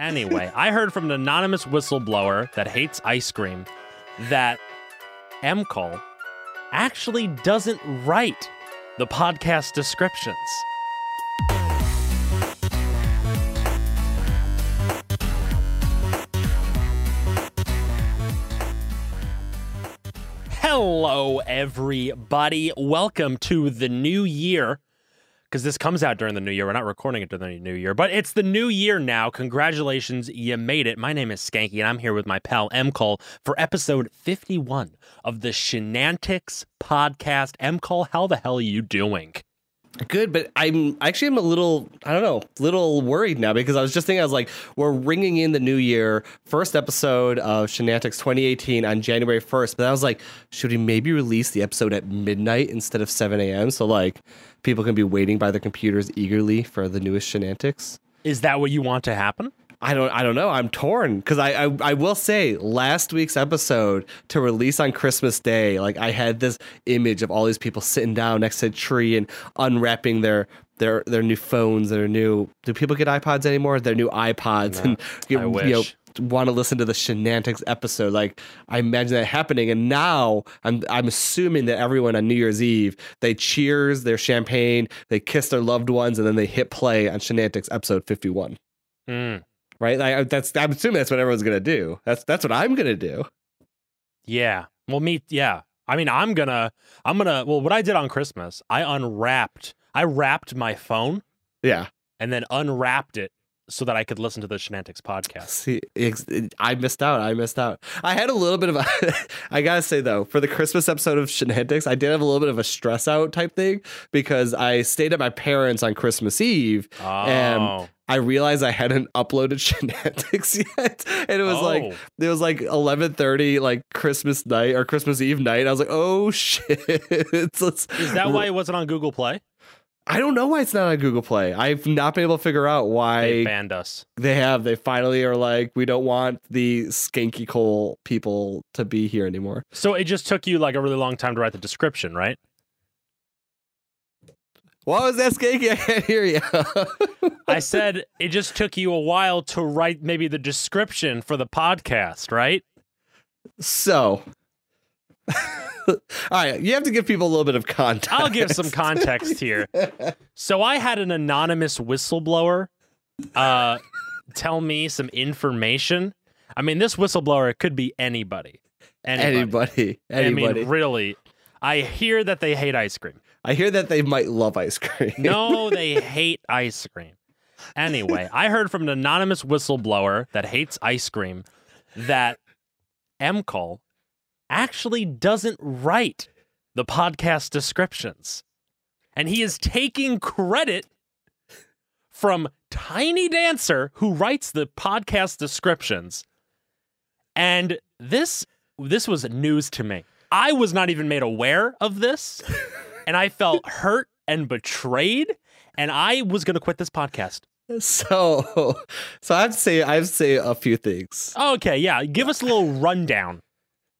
Anyway, I heard from an anonymous whistleblower that hates ice cream that MCole actually doesn't write the podcast descriptions. Hello, everybody. Welcome to the new year. Because this comes out during the new year. We're not recording it during the new year, but it's the new year now. Congratulations, you made it. My name is Skanky, and I'm here with my pal M. Cole for episode 51 of the Shenantics podcast. M. Cole, how the hell are you doing? Good, but I'm actually I'm a little I don't know, little worried now because I was just thinking I was like, we're ringing in the new year, first episode of Shenantics 2018 on January 1st. But I was like, should we maybe release the episode at midnight instead of 7 a.m. so like people can be waiting by their computers eagerly for the newest Shenantics? Is that what you want to happen? I don't I don't know. I'm torn because I, I I will say last week's episode to release on Christmas Day, like I had this image of all these people sitting down next to a tree and unwrapping their their their new phones, their new do people get iPods anymore? Their new iPods and you, you know want to listen to the Shenantics episode. Like I imagine that happening, and now I'm I'm assuming that everyone on New Year's Eve they cheers their champagne, they kiss their loved ones, and then they hit play on Shenantics episode 51 Mm, right? Like that's I'm assuming that's what everyone's gonna do. That's that's what I'm gonna do. yeah. Well, me, yeah. I mean, I'm gonna, I'm gonna, well, what I did on Christmas, I unwrapped, I wrapped my phone Yeah. and then unwrapped it so that I could listen to the Shenantics podcast. See, I missed out. I missed out. I had a little bit of a. I gotta say though, for the Christmas episode of Shenantics, I did have a little bit of a stress out type thing because I stayed at my parents on Christmas Eve. Oh, And I realized I hadn't uploaded Shenantics yet, and it was like Oh. it was like eleven thirty, like Christmas night or Christmas Eve night. I was like, oh shit! Is that why it wasn't on Google Play? I don't know why it's not on Google Play. I've not been able to figure out why They banned us. they have. They finally are like, we don't want the skanky Cole people to be here anymore. So it just took you like a really long time to write the description, right? What was that skanky? I can't hear you. I said it just took you a while to write maybe the description for the podcast, right? so, all right, you have to give people a little bit of context. I'll give some context here. So I had an anonymous whistleblower uh, tell me some information. I mean, this whistleblower could be anybody. Anybody. Anybody, I mean, really. I hear that they hate ice cream. I hear that they might love ice cream. No, they hate ice cream. Anyway, I heard from an anonymous whistleblower that hates ice cream that MCole actually doesn't write the podcast descriptions. And he is taking credit from Tiny Dancer, who writes the podcast descriptions. And this this was news to me. I was not even made aware of this, and I felt hurt and betrayed, and I was going to quit this podcast. So, so I have to say, I have to say a few things. Okay, yeah, give us a little rundown.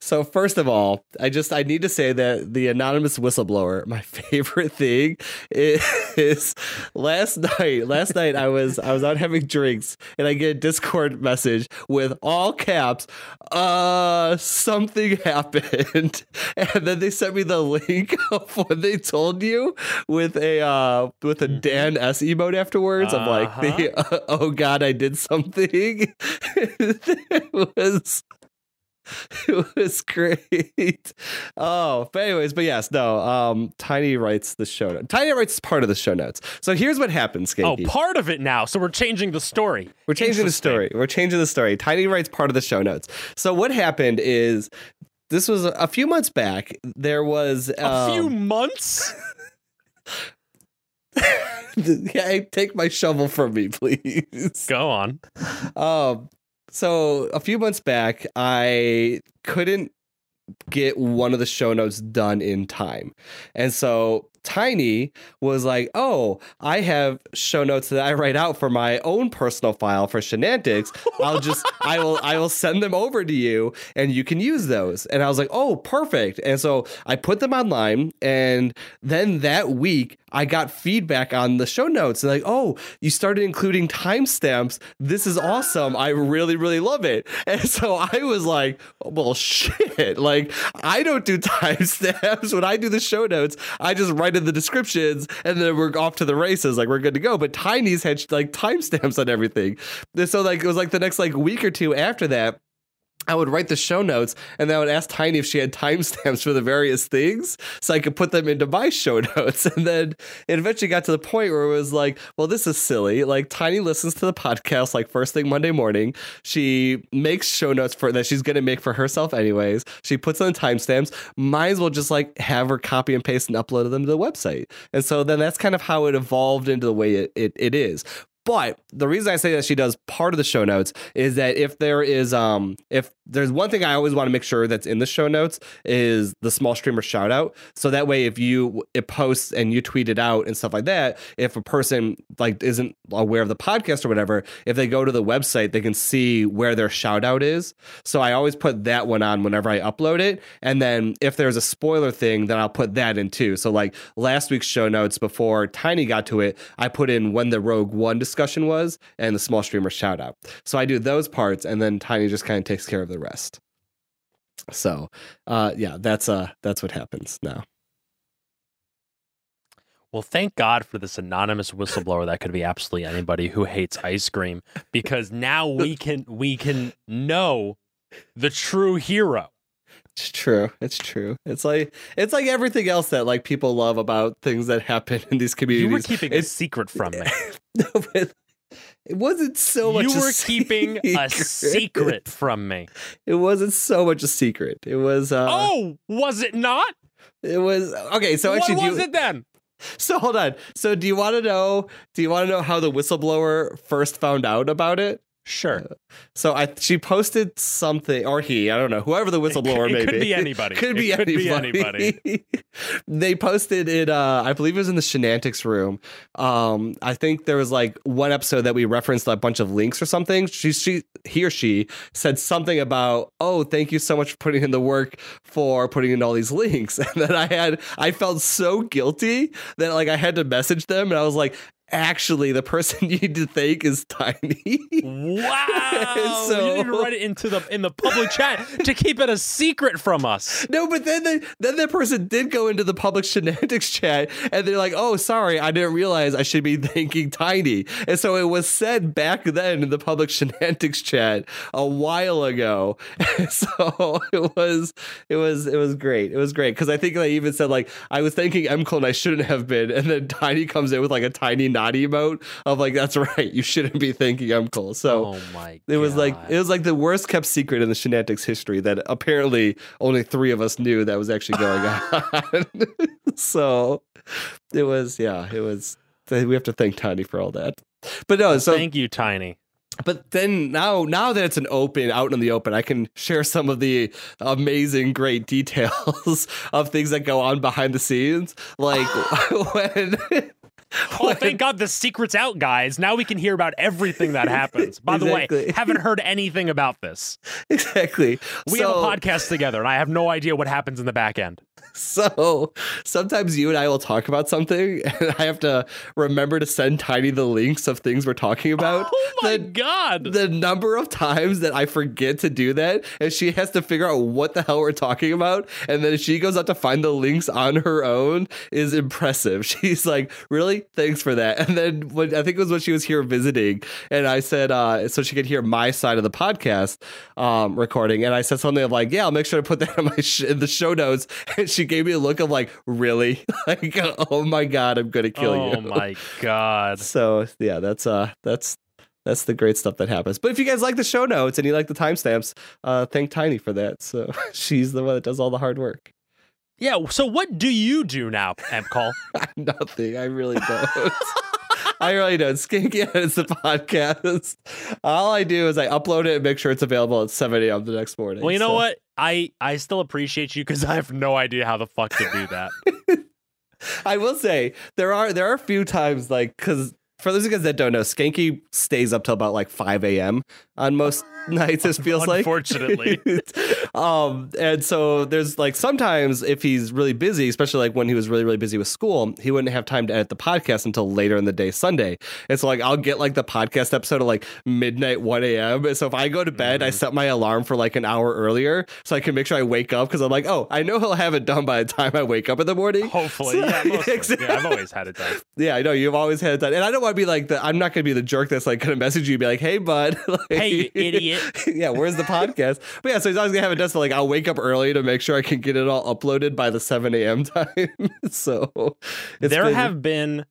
So first of all, I just I need to say that the anonymous whistleblower, my favorite thing is last night. Last night I was I was out having drinks and I get a Discord message with all caps, uh something happened. And then they sent me the link of what they told you with a uh with a Dan S emote afterwards I'm like the uh, oh god I did something. it was it was great. Oh, but anyways, but yes, no. Um, Tiny writes the show notes. Tiny writes part of the show notes. So here's what happens, Oh, part of it now. So we're changing the story. We're changing the story. We're changing the story. Tiny writes part of the show notes. So what happened is this was a few months back. There was A um, few months? yeah, take my shovel from me, please. Go on. Um, so a few months back, I couldn't get one of the show notes done in time, and so Tiny was like, "Oh, I have show notes that I write out for my own personal file for Shenantics. I'll just I will I will send them over to you and you can use those." And I was like, "Oh, perfect." And so I put them online and then that week I got feedback on the show notes. like, "Oh, you started including timestamps. This is awesome. I really really love it." And so I was like, "Well, shit. Like I don't do timestamps when I do the show notes. I just write in the descriptions and then we're off to the races. Like we're good to go. But Tiny's had like timestamps on everything. And so like it was like the next like week or two after that. I would write the show notes and then I would ask Tiny if she had timestamps for the various things so I could put them into my show notes. And then it eventually got to the point where it was like, well, this is silly. Like Tiny listens to the podcast like first thing Monday morning. She makes show notes for that she's going to make for herself anyways. She puts on timestamps. Might as well just like have her copy and paste and upload them to the website. And so then that's kind of how it evolved into the way it, it, it is. But the reason I say that she does part of the show notes is that if there is um if there's one thing I always want to make sure that's in the show notes is the small streamer shout out. So that way if you it posts and you tweet it out and stuff like that, if a person like isn't aware of the podcast or whatever, if they go to the website, they can see where their shout out is. So I always put that one on whenever I upload it. And then if there's a spoiler thing, then I'll put that in too. So like last week's show notes before Tiny got to it, I put in when the Rogue One discussion was and the small streamer shout out. So I do those parts and then Tiny just kind of takes care of the rest. So uh yeah, that's uh that's what happens now. Well, thank God for this anonymous whistleblower that could be absolutely anybody who hates ice cream because now we can we can know the true hero. It's true. It's true. It's like it's like everything else that like people love about things that happen in these communities. You were keeping it's, a secret from me. no, but it wasn't so much. You were keeping a secret from me. It wasn't so much a secret. It was. Uh, oh, was it not? It was okay. So actually, what was you, it then? So hold on. So do you want to know? Do you want to know how the whistleblower first found out about it? Sure. So I she posted something, or he, I don't know, whoever the whistleblower it, may could be. be anybody. could be could anybody. Be anybody. they posted it. Uh, I believe it was in the Shenantics room. Um, I think there was like one episode that we referenced a bunch of links or something. She, she, he or she said something about, "Oh, thank you so much for putting in the work for putting in all these links." And then I had, I felt so guilty that like I had to message them, and I was like, actually the person you need to thank is Tiny. Wow! so you need to write it into the in the public chat to keep it a secret from us. No, but then the then the person did go into the public Shenantics chat, and they're like, "Oh, sorry, I didn't realize I should be thanking Tiny." And so it was said back then in the public Shenantics chat a while ago. so it was it was it was great. It was great because I think they even said like I was thanking MCole and I shouldn't have been, and then Tiny comes in with like a tiny naughty emote of like that's right you shouldn't be thinking MCole. So oh my it was like it was like the worst kept secret in the Shenantics history that apparently only three of us knew that was actually going on. So it was yeah it was we have to thank tiny for all that. But no so thank you tiny. But then now now that it's an open out in the open i can share some of the amazing great details of things that go on behind the scenes. Like when Oh, thank God the secret's out, guys. Now we can hear about everything that happens. By exactly. the way, haven't heard anything about this. Exactly. We so, have a podcast together, and I have no idea what happens in the back end. So sometimes you and I will talk about something, and I have to remember to send Tiny the links of things we're talking about. Oh my the, God. The number of times that I forget to do that, and she has to figure out what the hell we're talking about. And then she goes out to find the links on her own is impressive. She's like, Really? Thanks for that. And then when, I think it was when she was here visiting, and I said, uh, so she could hear my side of the podcast um, recording. And I said something of like, Yeah, I'll make sure to put that in, my sh- in the show notes. And she gave me a look of like, really? like, oh my god, I'm gonna kill oh you. Oh my god. So yeah, that's uh that's that's the great stuff that happens. But if you guys like the show notes and you like the timestamps, uh thank Tiny for that. So she's the one that does all the hard work. Yeah, so what do you do now, Cole? Nothing. I really don't. I really don't. Skanky edits the podcast. All I do is I upload it and make sure it's available at 7 a.m. the next morning. Well, you know so. what? I, I still appreciate you because I have no idea how the fuck to do that. I will say there are there are a few times like because for those of you guys that don't know, Skanky stays up till about like 5 a.m. on most nights, it feels like. Unfortunately. um, and so there's like sometimes if he's really busy, especially like when he was really, really busy with school, he wouldn't have time to edit the podcast until later in the day, Sunday. And so like I'll get like the podcast episode at like midnight, 1 a.m. And so if I go to bed, I Mhm. set my alarm for like an hour earlier so I can make sure I wake up because I'm like, oh, I know he'll have it done by the time I wake up in the morning. Hopefully, yeah, mostly. Yeah, I've always had it done. Yeah, I know you've always had it done and I don't want to be like the. I'm not going to be the jerk that's like going to message you, and be like, "Hey, bud, like, Hey, you idiot. yeah, where's the podcast?" But yeah, so he's always gonna have it done. So like, I'll wake up early to make sure I can get it all uploaded by the 7 a.m. time. so there been- have been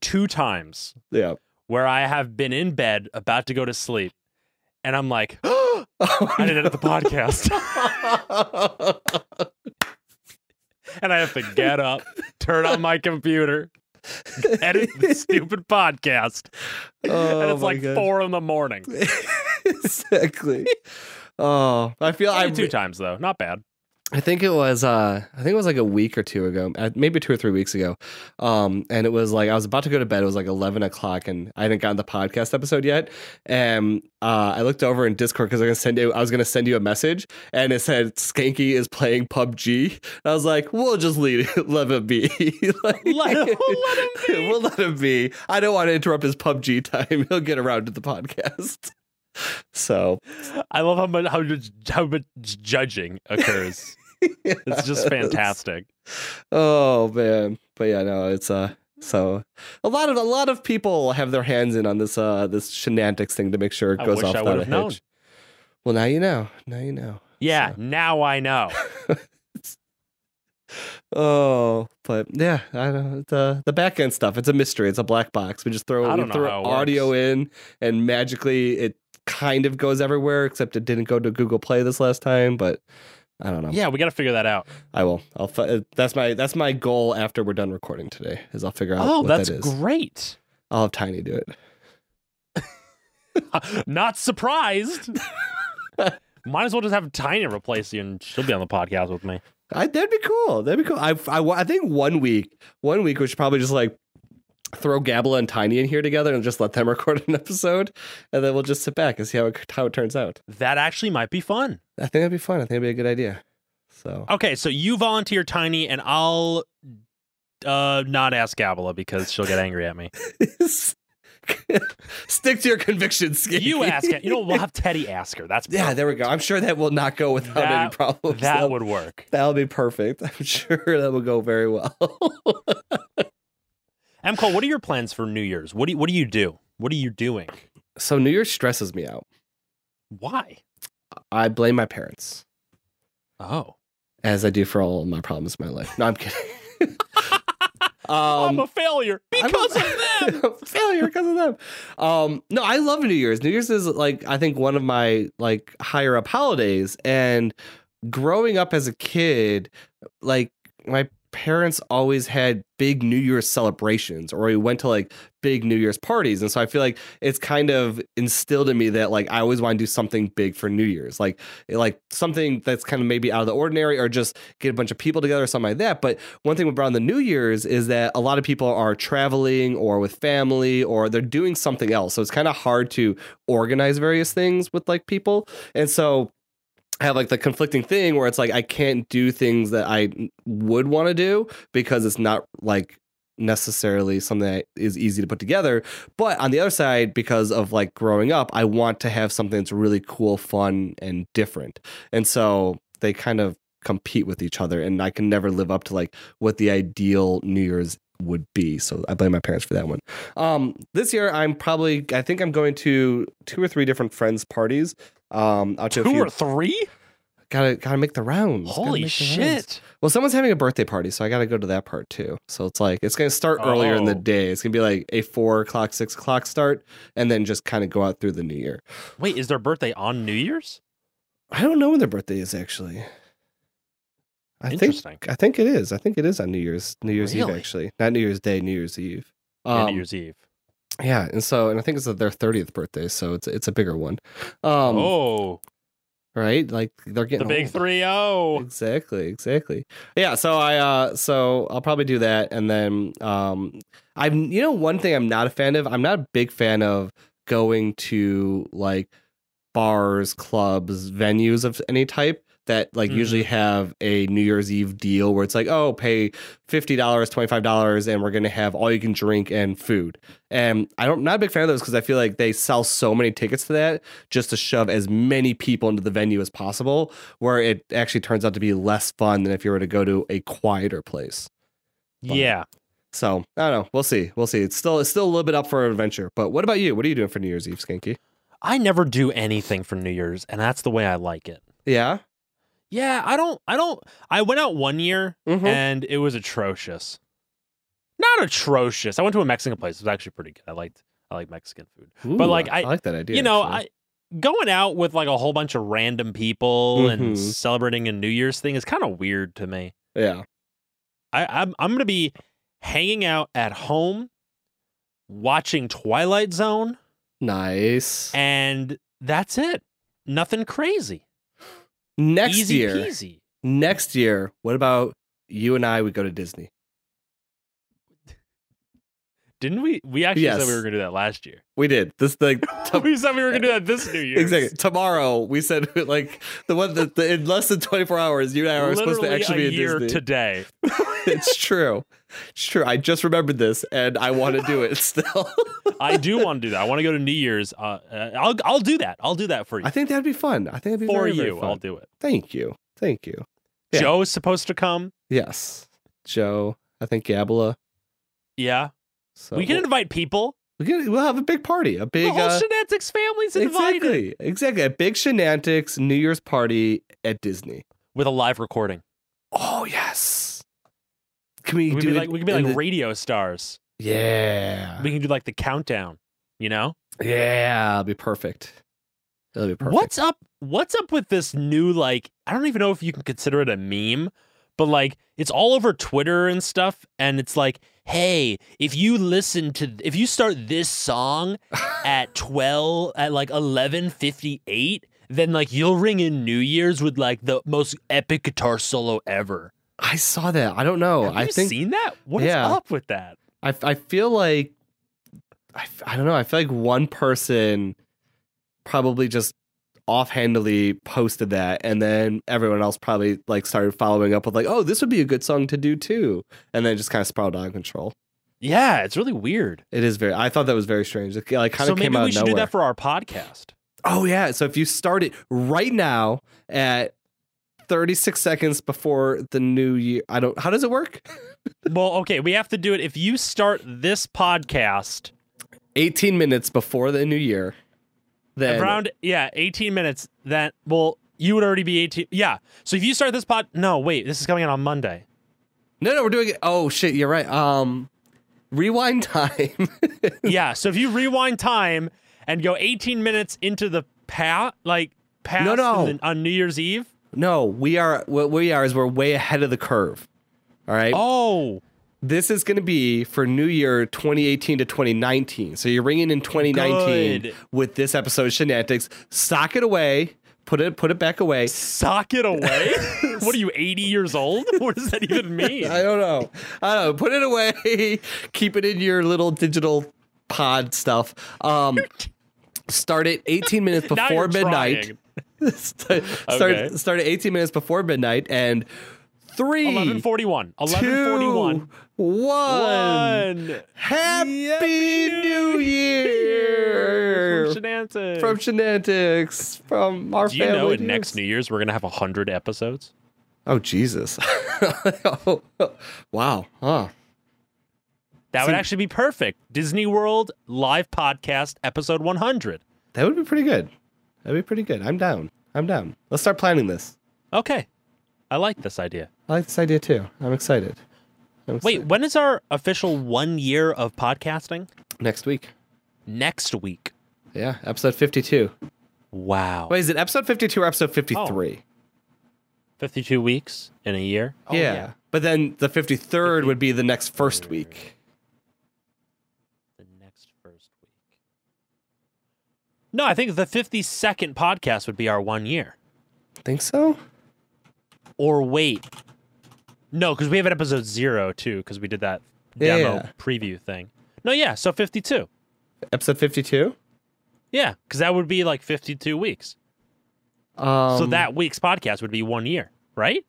two times yeah. where I have been in bed about to go to sleep, and I'm like, I didn't edit the podcast, and I have to get up, turn on my computer, edit the stupid podcast, Oh, and it's like God. four in the morning. exactly. Oh, I feel I two times though, not bad. I think it was uh I think it was like a week or two ago, uh, maybe two or three weeks ago. Um and it was like I was about to go to bed. It was like eleven o'clock and I hadn't gotten the podcast episode yet. And uh I looked over in Discord because I was gonna send you I was gonna send you a message and it said Skanky is playing PUBG. And I was like, we'll just leave let it be. Like- Let- we'll let him be. we'll let him be. I don't want to interrupt his PUBG time. He'll get around to the podcast. So I love how much how much, how much judging occurs. It's just fantastic. Oh man, but yeah, no, it's uh so a lot of a lot of people have their hands in on this uh this Shenantics thing to make sure it I goes off I without a would've known. hitch. Well, now you know. Now you know. Yeah, So- now I know. Oh, but yeah, I don't know. The the back end stuff, it's a mystery. It's a black box. We just throw we throw audio works. in, and magically it kind of goes everywhere. Except it didn't go to Google Play this last time. But I don't know. Yeah, we got to figure that out. I will. I'll. fi- uh, That's my that's my goal after we're done recording today. Is I'll figure out Oh, what that's that is. great. I'll have Tiny do it. Not surprised. Might as well just have Tiny replace you, and she'll be on the podcast with me. I, that'd be cool. That'd be cool. I, I, I think one week, one week we should probably just like throw Gabla and Tiny in here together and just let them record an episode, and then we'll just sit back and see how it, how it turns out. That actually might be fun. I think that'd be fun. I think it'd be a good idea. So Okay, so you volunteer Tiny, and I'll uh not ask Gabala because she'll get angry at me. stick to your convictions. Skinny. You ask it. You know, we'll have Teddy ask her. That's Yeah, there we go. I'm sure that will not go without any problems. that That'll- would work. that'll be perfect. I'm sure that will go very well. M. Cole, what are your plans for New Year's? What do you, what do you do? What are you doing? so New Year's stresses me out. Why? I blame my parents. Oh, as I do for all of my problems in my life. No, I'm kidding. I'm um, a failure because a- of them. failure because of them. Um, no, I love New Year's. New Year's is like I think one of my like higher up holidays. And growing up as a kid, like my parents always had big New Year's celebrations, or we went to like big New Year's parties. And so I feel like it's kind of instilled in me that like I always want to do something big for New Year's, like like something that's kind of maybe out of the ordinary, or just get a bunch of people together or something like that. But one thing about the New Year's is that a lot of people are traveling or with family or they're doing something else. So it's kind of hard to organize various things with like people. And so I have like the conflicting thing where it's like I can't do things that I would want to do because it's not like necessarily something that is easy to put together. But on the other side, because of like growing up, I want to have something that's really cool, fun, and different. And so they kind of compete with each other, and I can never live up to like what the ideal New Year's would be. So I blame my parents for that one. Um, this year, I'm probably I think I'm going to two or three different friends' parties. Um, out to a Two few. or three? Gotta gotta make the rounds. Holy the rounds. shit! Well, someone's having a birthday party, so I got to go to that part too. So it's like it's going to start earlier in the Oh. day. It's going to be like a four o'clock, six o'clock start, and then just kind of go out through the new year. Wait, is their birthday on New Year's? I don't know when their birthday is actually. I think Interesting. I think it is. I think it is on New Year's New Year's Eve actually, not New Year's Day, New Year's Eve. Yeah, Um, New Year's Eve. Yeah, and so and I think it's their thirtieth birthday, so it's it's a bigger one. Um, oh, right? Like they're getting The big old. three oh. Exactly, exactly. Yeah, so I uh so I'll probably do that and then um I'm you know one thing I'm not a fan of, I'm not a big fan of going to like bars, clubs, venues of any type that like Mhm. usually have a New Year's Eve deal where it's like, oh, pay fifty dollars, twenty five dollars, and we're gonna have all you can drink and food. And I don't not a big fan of those because I feel like they sell so many tickets to that just to shove as many people into the venue as possible, where it actually turns out to be less fun than if you were to go to a quieter place. Yeah. So I don't know. We'll see. We'll see. It's still it's still a little bit up for an adventure. But what about you? What are you doing for New Year's Eve, Skanky? I never do anything for New Year's, and that's the way I like it. Yeah. Yeah, I don't I don't I went out one year Mhm. and it was atrocious. Not atrocious. I went to a Mexican place. It was actually pretty good. I liked I like Mexican food. Ooh, But, like, I- like that idea. you know, actually. I going out with like a whole bunch of random people Mhm. and celebrating a New Year's thing is kind of weird to me. yeah. I, I'm I'm gonna be hanging out at home, watching Twilight Zone, Nice. and that's it. Nothing crazy. Next Easy year, peasy. next year, what about you and I would go to Disney? Didn't we? We actually Yes. said we were gonna do that last year. We did. This thing. to- we said we were gonna do that this New Year. exactly tomorrow. We said like the one that the, in less than twenty four hours, you and I are supposed to actually a be in year Disney. today. it's true. It's true. I just remembered this, and I want to do it still. I do want to do that. I want to go to New Year's. Uh, uh, I'll I'll do that. I'll do that for you. I think that'd be fun. I think it'd be for very, very you, fun. I'll do it. Thank you. Thank you. Yeah. Joe is supposed to come. Yes, Joe. I think Gabula. Yeah, So we can we'll, invite people. we can, we'll have a big party. A The big. whole uh, Shenantics family's invited exactly. Exactly. A big shenantics New Year's party at Disney. with a live recording. Oh yes. Can we, We could do be it like we can be like the- radio stars. Yeah. We can do like the countdown. You know Yeah. It'll be perfect. It'll be perfect. what's up? What's up with this new like? I don't even know if you can consider it a meme, but like it's all over Twitter and stuff, and it's like, hey, if you listen to if you start this song at twelve at like eleven fifty eight, then like you'll ring in New Year's with like the most epic guitar solo ever. I saw that. I don't know. Have I you think seen that? What is Yeah. up with that? I, I feel like I, I don't know. I feel like one person probably just offhandedly posted that, and then everyone else probably like started following up with like, "Oh, this would be a good song to do too," and then just kind of spiraled out of control. Yeah, it's really weird. It is very. I thought that was very strange. It like kind so of came maybe out we should nowhere. do that for our podcast. oh yeah. So if you start it right now at. 36 seconds before the new year. I don't how does it work? well, okay, we have to do it. If you start this podcast 18 minutes before the new year. Then around, yeah, 18 minutes, then, well, you would already be 18. Yeah. So if you start this pod, no, wait, this is coming out on Monday. No, no, we're doing it. Oh shit, you're right. Um, rewind time. yeah. So if you rewind time and go 18 minutes into the pat, like, past No, no. the- on New Year's Eve. no, we are. What we are is we're way ahead of the curve. All right. Oh, This is going to be for New Year 2018 to 2019. So you're ringing in 2019 Good. with this episode of Shenantics. Sock it away. Put it. Put it back away. sock it away. what are you, 80 years old? What does that even mean? I don't know. I don't know. Put it away. Keep it in your little digital pod stuff. Um, start it 18 minutes before midnight. start, Okay. start at 18 minutes before midnight and three, 1141. two, 1141. one. One. Happy New Year From Shenanigans. from Shenantics from our Do you know in next. New Year's we're gonna have hundred episodes? Oh Jesus! Oh, wow. Huh. That would actually be perfect. Disney World live podcast episode one hundred. That would be pretty good. That'd be pretty good. I'm down. I'm down. Let's start planning this. Okay, I like this idea. I like this idea too. I'm excited. I'm Wait, when is our official one year of podcasting? next week. Next week. Yeah, episode 52. Wow. Wait, is it episode 52 or episode 53? Fifty-two weeks in a year. Oh, yeah. But then the 53rd would be the next first week. The next first week. No, I think the fifty-second podcast would be our one year. Think so? Or wait. No, because we have an episode zero too, because we did that Yeah, demo yeah. preview thing. No, yeah, so 52. Episode 52? Yeah, because that would be like 52 weeks. Um, so that week's podcast would be one year, right?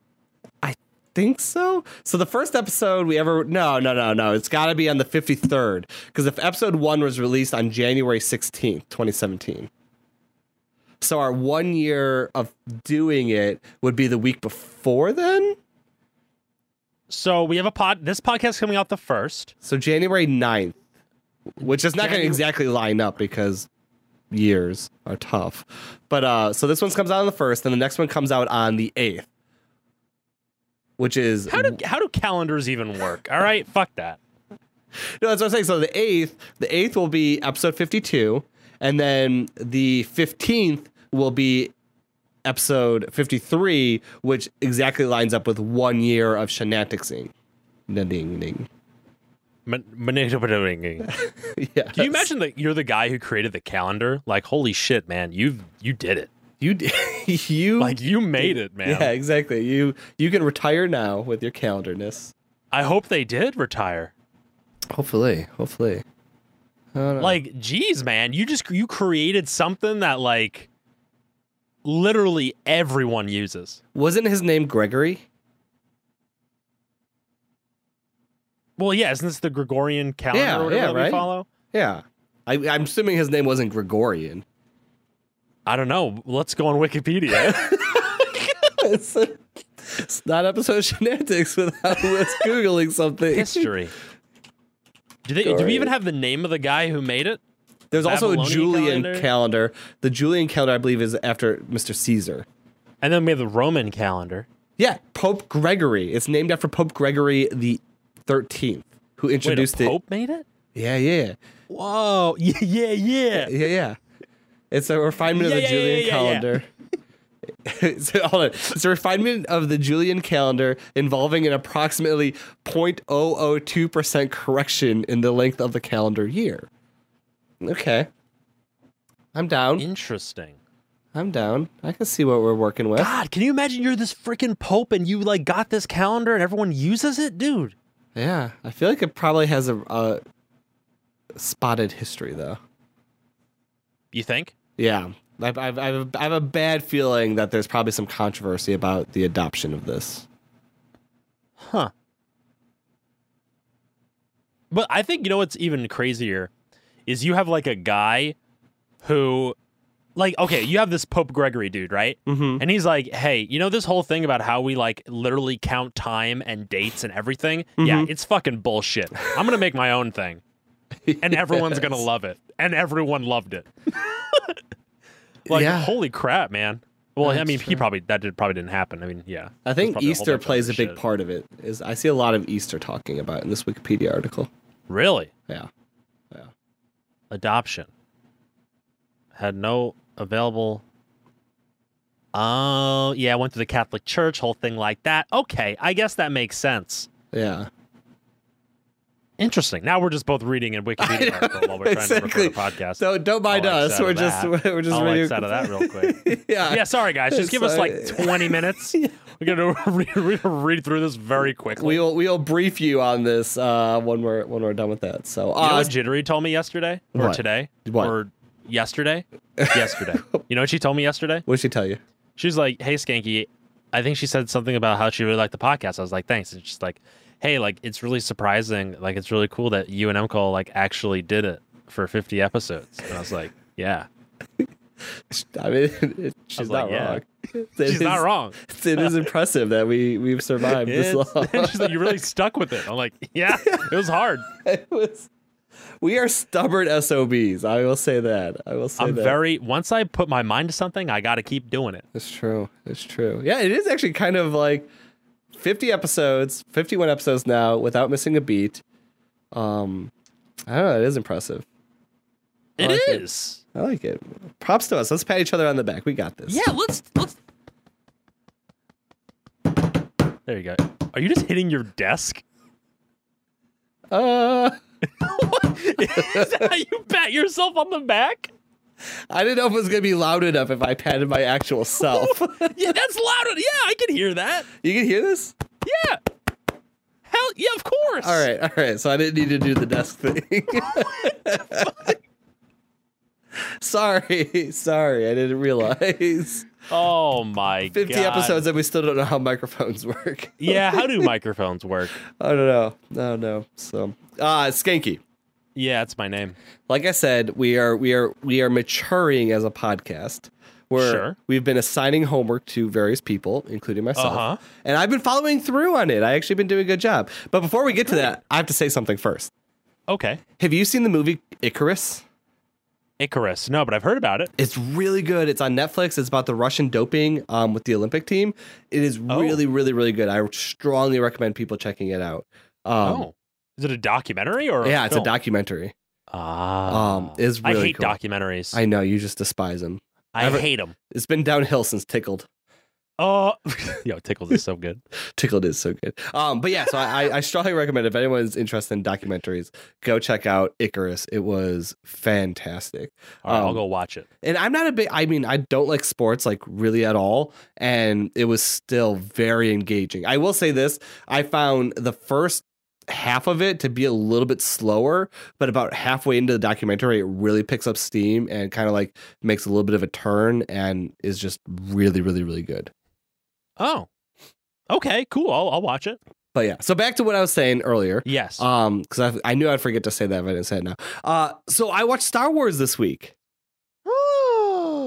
I think so. So the first episode we ever no no no no it's got to be on the 53rd because if episode 1 was released on January 16th, 2017. So our 1 year of doing it would be the week before then? So we have a pod. This podcast coming out the first. So January 9th, which is not going to exactly line up because years are tough. But uh so this one comes out on the 1st and the next one comes out on the 8th. Which is How do how do calendars even work? All right, fuck that. No, that's what I'm saying. So the eighth, the eighth will be episode fifty-two, and then the fifteenth will be episode fifty-three, which exactly lines up with one year of Shenantics. Ding, ding. Man- manipulating. Yeah. Can you imagine that you're the guy who created the calendar? Like, holy shit, man, you you did it. You d- you Like, you made it, man. yeah, exactly. You you can retire now with your calendarness. I hope they did retire. Hopefully, hopefully. I don't know. Like, geez, man, you just you created something that like literally everyone uses. wasn't his name Gregory? Well, yeah, isn't this the Gregorian calendar Yeah, or whatever yeah, that we right? follow? Yeah. I, I'm assuming his name wasn't Gregorian. I don't know. Let's go on Wikipedia. it's, it's not episode Shenantics without us googling something. History. Do they? Do we even have the name of the guy who made it? There's also a Julian calendar? calendar. The Julian calendar, I believe, is after Mr. Caesar. And then we have the Roman calendar. Yeah, Pope Gregory. It's named after Pope Gregory the 13th, who Wait, a introduced Pope made it? it. Yeah, yeah, Whoa! Yeah, yeah, yeah. yeah, yeah. It's a refinement Yeah, of the yeah, yeah, Julian yeah, yeah. calendar. so, hold on. It's a refinement of the Julian calendar involving an approximately 0.002% correction in the length of the calendar year. Okay. I'm down. Interesting. I'm down. I can see what we're working with. God, can you imagine you're this freaking Pope and you like got this calendar and everyone uses it, dude? Yeah, I feel like it probably has a, a spotted history, though. You think? Yeah, I've, I've, I've, I have a bad feeling that there's probably some controversy about the adoption of this. Huh. But I think you know what's even crazier is you have like a guy who like okay, you have this Pope Gregory dude, right? Mm-hmm. And he's like, "Hey, you know this whole thing about how we like literally count time and dates and everything? Yeah, it's fucking bullshit. I'm going to make my own thing." And everyone's going to love it. And everyone loved it. like Yeah. holy crap, man. Well, I That's mean, he probably that did probably didn't happen. I mean, yeah. I think probably a Easter plays a big shit. part of it. Is I see a lot of Easter talking about in this Wikipedia article. Really? Yeah. Yeah, adoption had no available oh yeah went to the catholic church whole thing like that okay i guess that makes sense yeah. Interesting now we're just both reading a wikipedia article while we're trying Exactly. to record a podcast So don't mind I'll us. We're just that. we're just I'll reading. Out of that real quick yeah. yeah sorry guys just give us like 20 minutes we're gonna read, read, read through this very quickly We'll we'll brief you on this uh, when we're when we're done with that. So you know uh, what Jittery told me yesterday or What? today What? or yesterday yesterday you know what she told me yesterday what did she tell you? She's like, "Hey, Skanky," I think she said something about how she really liked the podcast. I was like, "Thanks." And she's like, "Hey, like it's really surprising. Like it's really cool that you and MCole like actually did it for 50 episodes." And I was like, "Yeah, I mean, she's like, not yeah. wrong. It she's not wrong." It is impressive that we we've survived this long. like, "You really stuck with it." I'm like, "Yeah, it was hard. It was- we are stubborn SOBs. I will say that. I will say I'm that. very once I put my mind to something, I got to keep doing it." It's true. It's true. Yeah, it is actually kind of like 50 episodes, 51 episodes now without missing a beat. Um, I don't know. It is impressive. I It like it. is. I like it. Props to us. Let's pat each other on the back. We got this. Yeah, let's let's. There you go. Are you just hitting your desk? Uh, Is that how you pat yourself on the back? I didn't know if it was gonna be loud enough if I patted my actual self. yeah, that's loud. Yeah, I can hear that. you can hear this? Yeah. Hell yeah, of course. All right, all right. So I didn't need to do the desk thing. sorry, sorry. I didn't realize. Oh my 50 god. episodes and we still don't know how microphones work. Yeah, how do microphones work? I don't know. I don't know. So, uh, Skanky. Yeah, it's my name. Like I said, we are we are we are maturing as a podcast. Where Sure. we've been assigning homework to various people, including myself, Uh-huh. and I've been following through on it. I actually been doing a good job. But before we get to that, I have to say something first. Okay. Have you seen the movie Icarus? Icarus. No, but I've heard about it. It's really good. It's on Netflix. It's about the Russian doping um, with the Olympic team. It is Oh. really, really, really good. I strongly recommend people checking it out. Um, oh. Is it a documentary or a yeah, it's a documentary. Ah. Um, it's I really hate cool. documentaries. I know you just despise them. I hate them. It's been downhill since Tickled. Oh, yo, Tickled is so good. Tickled is so good. Um, but yeah, so I, I- I strongly recommend if anyone's interested in documentaries, go check out Icarus. It was fantastic. All right, I'll Um, go watch it. And I'm not a big. I mean, I don't like sports like really at all, and it was still very engaging. I will say this: I found the first half of it to be a little bit slower, but about halfway into the documentary, it really picks up steam and kind of like makes a little bit of a turn, and is just really, really, really good. Oh. Okay, cool. I'll, I'll watch it. But yeah, so back to what I was saying earlier. Yes. Um, because I, I knew I'd forget to say that if I didn't say it now. Uh, so I watched Star Wars this week.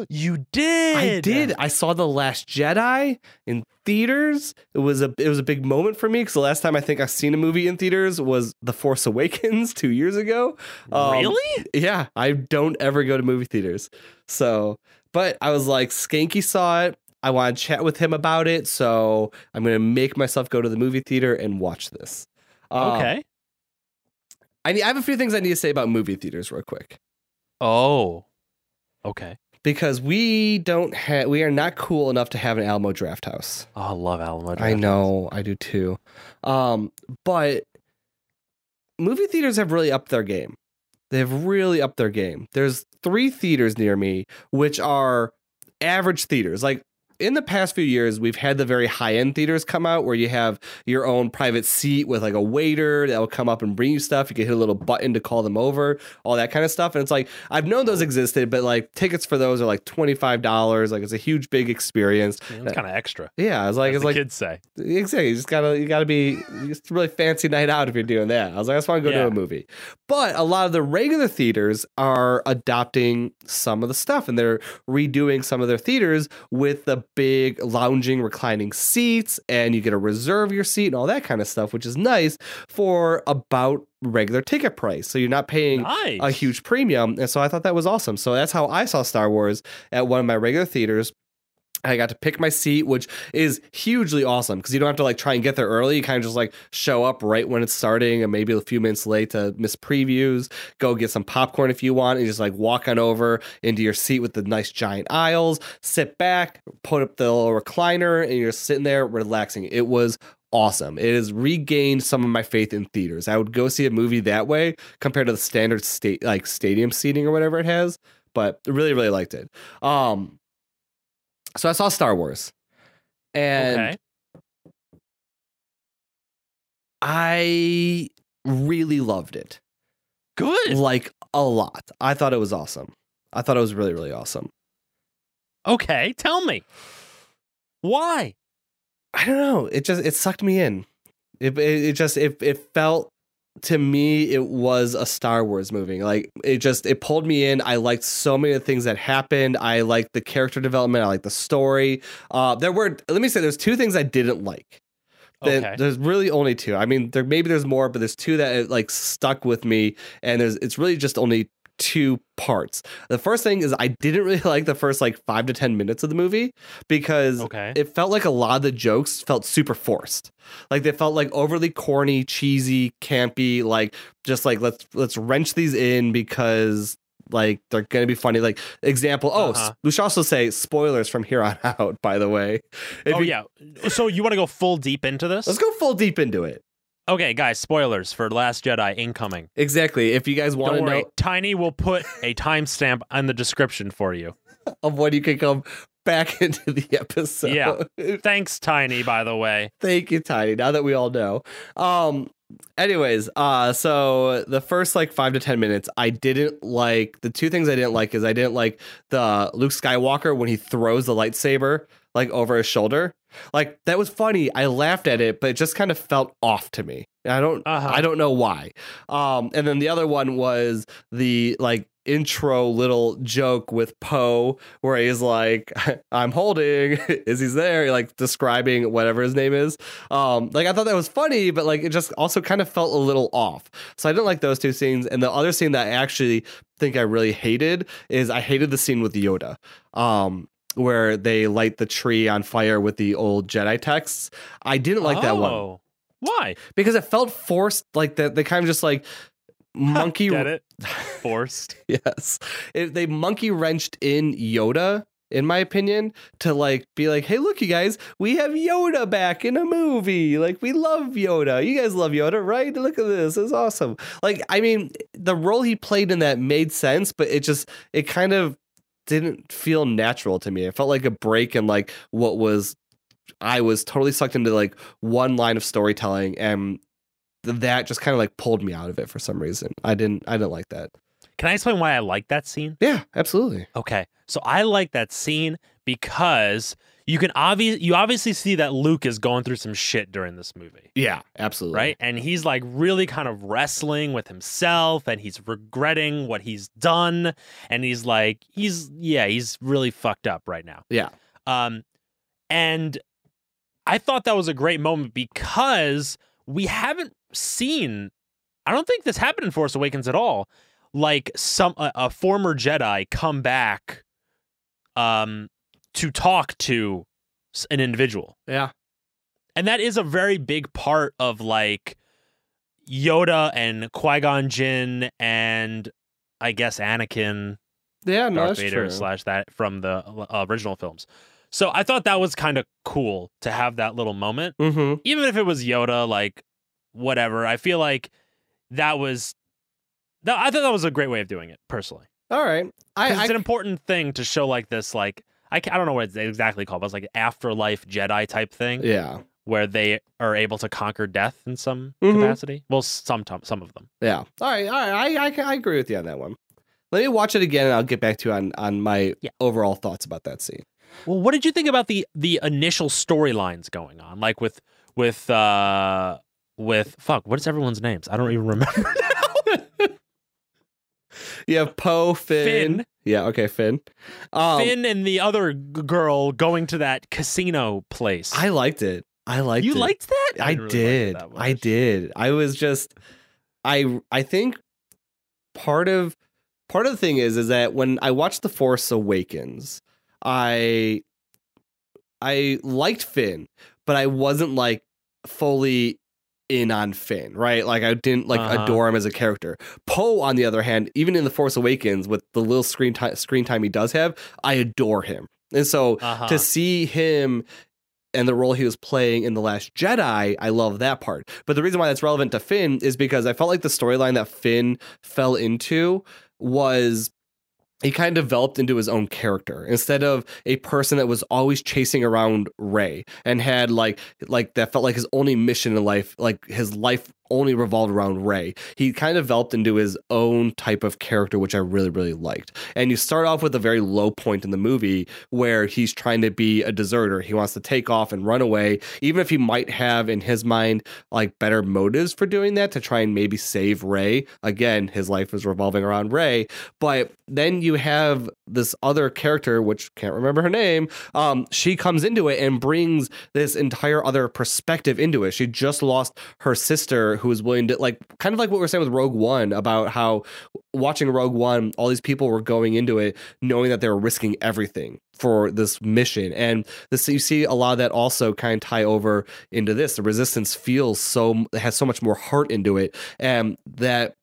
You did. I did. I saw the Last Jedi in theaters. It was a it was a big moment for me because the last time I think I've seen a movie in theaters was The Force Awakens two years ago. Um, really? Yeah, I don't ever go to movie theaters. So, but I was like, Skanky saw it. I want to chat with him about it, so I'm gonna make myself go to the movie theater and watch this. Um, okay. I need, I have a few things I need to say about movie theaters real quick. Oh. Okay. Because we don't have we are not cool enough to have an Alamo Drafthouse. Oh, I love Alamo. I Draft know, I do too. Um, but movie theaters have really upped their game. They've really upped their game. There's three theaters near me which are average theaters. Like in the past few years, we've had the very high end theaters come out where you have your own private seat with like a waiter that will come up and bring you stuff. You can hit a little button to call them over, all that kind of stuff. And it's like, I've known those existed, but like tickets for those are like $25. Like it's a huge, big experience. Yeah, It's kind of extra. Yeah, it's like, as it's like, kids say. Exactly. You just gotta you gotta be it's a really fancy night out if you're doing that. I was like, I just want to go Yeah. to a movie. But a lot of the regular theaters are adopting some of the stuff and they're redoing some of their theaters with the big lounging reclining seats and you get to reserve your seat and all that kind of stuff, which is nice for about regular ticket price. So you're not paying Nice. a huge premium. And so I thought that was awesome. So that's how I saw Star Wars at one of my regular theaters. I got to pick my seat, which is hugely awesome because you don't have to like try and get there early. You kind of just like show up right when it's starting and maybe a few minutes late to miss previews. Go get some popcorn if you want and just like walk on over into your seat with the nice giant aisles, sit back, put up the little recliner, and you're sitting there relaxing. It was awesome. It has regained some of my faith in theaters. I would go see a movie that way compared to the standard state like stadium seating or whatever it has. But really, really liked it. Um, so I saw Star Wars, and okay. I really loved it, Good. like a lot. I thought it was awesome. I thought it was really, really awesome. Okay. Tell me. Why? I don't know. It just it sucked me in. It it, it just it it felt to me it was a Star Wars movie. Like it just it pulled me in. I liked so many of the things that happened. I liked the character development. I liked the story. Uh, there were let me say there's two things I didn't like. Okay. There's really only two. I mean, there maybe there's more, but there's two that like stuck with me, and there's it's really just only two parts. The first thing is I didn't really like the first like five to ten minutes of the movie because Okay. it felt like a lot of the jokes felt super forced. Like they felt like overly corny, cheesy, campy, like just like let's let's wrench these in because like they're gonna be funny. Like example, oh, Uh-huh. we should also say spoilers from here on out. By the way, If oh you- yeah. So you want to go full deep into this? let's go full deep into it. Okay, guys, spoilers for Last Jedi incoming. Exactly. If you guys want to worry, know Tiny will put a timestamp on the description for you. of when you can come back into the episode. Yeah. Thanks, Tiny, by the way. Thank you, Tiny. Now that we all know. Um anyways, uh so the first like 5 to 10 minutes I didn't like the two things I didn't like is I didn't like the Luke Skywalker when he throws the lightsaber like over his shoulder. Like that was funny. I laughed at it, but it just kind of felt off to me. I don't Uh-huh. I don't know why. Um and then the other one was the like intro little joke with Poe where he's like I'm holding is he's there like describing whatever his name is. Um like I thought that was funny but like it just also kind of felt a little off. So I didn't like those two scenes and the other scene that I actually think I really hated is I hated the scene with Yoda. Um where they light the tree on fire with the old Jedi texts. I didn't like that one. Oh. Why? because it felt forced like that they kind of just like monkey Get it? Forced. yes it, they monkey wrenched in yoda in my opinion to like be like hey look you guys we have yoda back in a movie like we love yoda you guys love yoda right look at this it's awesome like i mean the role he played in that made sense but it just it kind of didn't feel natural to me it felt like a break in like what was i was totally sucked into like one line of storytelling and that just kind of like pulled me out of it for some reason i didn't i didn't like that Can I explain why I like that scene? yeah, absolutely. Okay. So I like that scene because you can obvious you obviously see that Luke is going through some shit during this movie. Yeah, absolutely. Right? And he's like really kind of wrestling with himself and he's regretting what he's done and he's like he's yeah, he's really fucked up right now. Yeah. Um and I thought that was a great moment because we haven't seen I don't think this happened in Force Awakens at all. Like some a, a former Jedi come back um to talk to an individual. Yeah. And that is a very big part of like Yoda and Qui-Gon Jinn and I guess Anakin Yeah, no, Darth Vader true. slash that from the uh, original films. So I thought that was kind of cool to have that little moment, mm-hmm. even if it was Yoda, like whatever. I feel like that was. No, I thought that was a great way of doing it personally. All right, I, it's I an important thing to show like this, like I, I don't know what it's exactly called, but it's like afterlife Jedi type thing yeah. where they are able to conquer death in some Mhm. capacity. Well, some some of them. Yeah. All right. All right. I, I I agree with you on that one. Let me watch it again and I'll get back to you on on my Yeah. overall thoughts about that scene. Well, what did you think about the the initial storylines going on, like with with uh with fuck? What is everyone's names? I don't even remember. now. You have Poe, Finn. Finn. Yeah, okay, Finn. Um, Finn and the other g- girl going to that casino place. I liked it. I liked it. you it. liked that? I didn't really like did. that I did. I was just I I think part of part of the thing is is that when I watched The Force Awakens, I I liked Finn, but I wasn't like fully in on Finn, right? Like I didn't like Uh-huh. adore him as a character. Poe, on the other hand, even in The Force Awakens, with the little screen time screen time he does have, I adore him. And so Uh-huh. to see him and the role he was playing in The Last Jedi, I love that part. But the reason why that's relevant to Finn is because I felt like the storyline that Finn fell into was he kind of developed into his own character instead of a person that was always chasing around Rey and had like like that felt like his only mission in life like his life only revolved around Rey. He kind of developed into his own type of character which I really really liked. And you start off with a very low point in the movie where he's trying to be a deserter. He wants to take off and run away even if he might have in his mind like better motives for doing that to try and maybe save Rey. Again, his life is revolving around Rey, but then you have this other character, which can't remember her name. Um, she comes into it and brings this entire other perspective into it. She just lost her sister, who was willing to like, kind of like what we are saying with Rogue One about how watching Rogue One, all these people were going into it knowing that they were risking everything for this mission, and this you see a lot of that also kind of tie over into this. The Resistance feels so has so much more heart into it, and that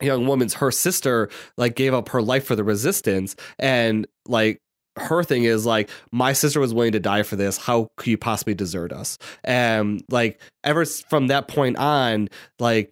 young woman's her sister like gave up her life for the resistance. And like her thing is like my sister was willing to die for this. How could you possibly desert us? And like ever from that point on like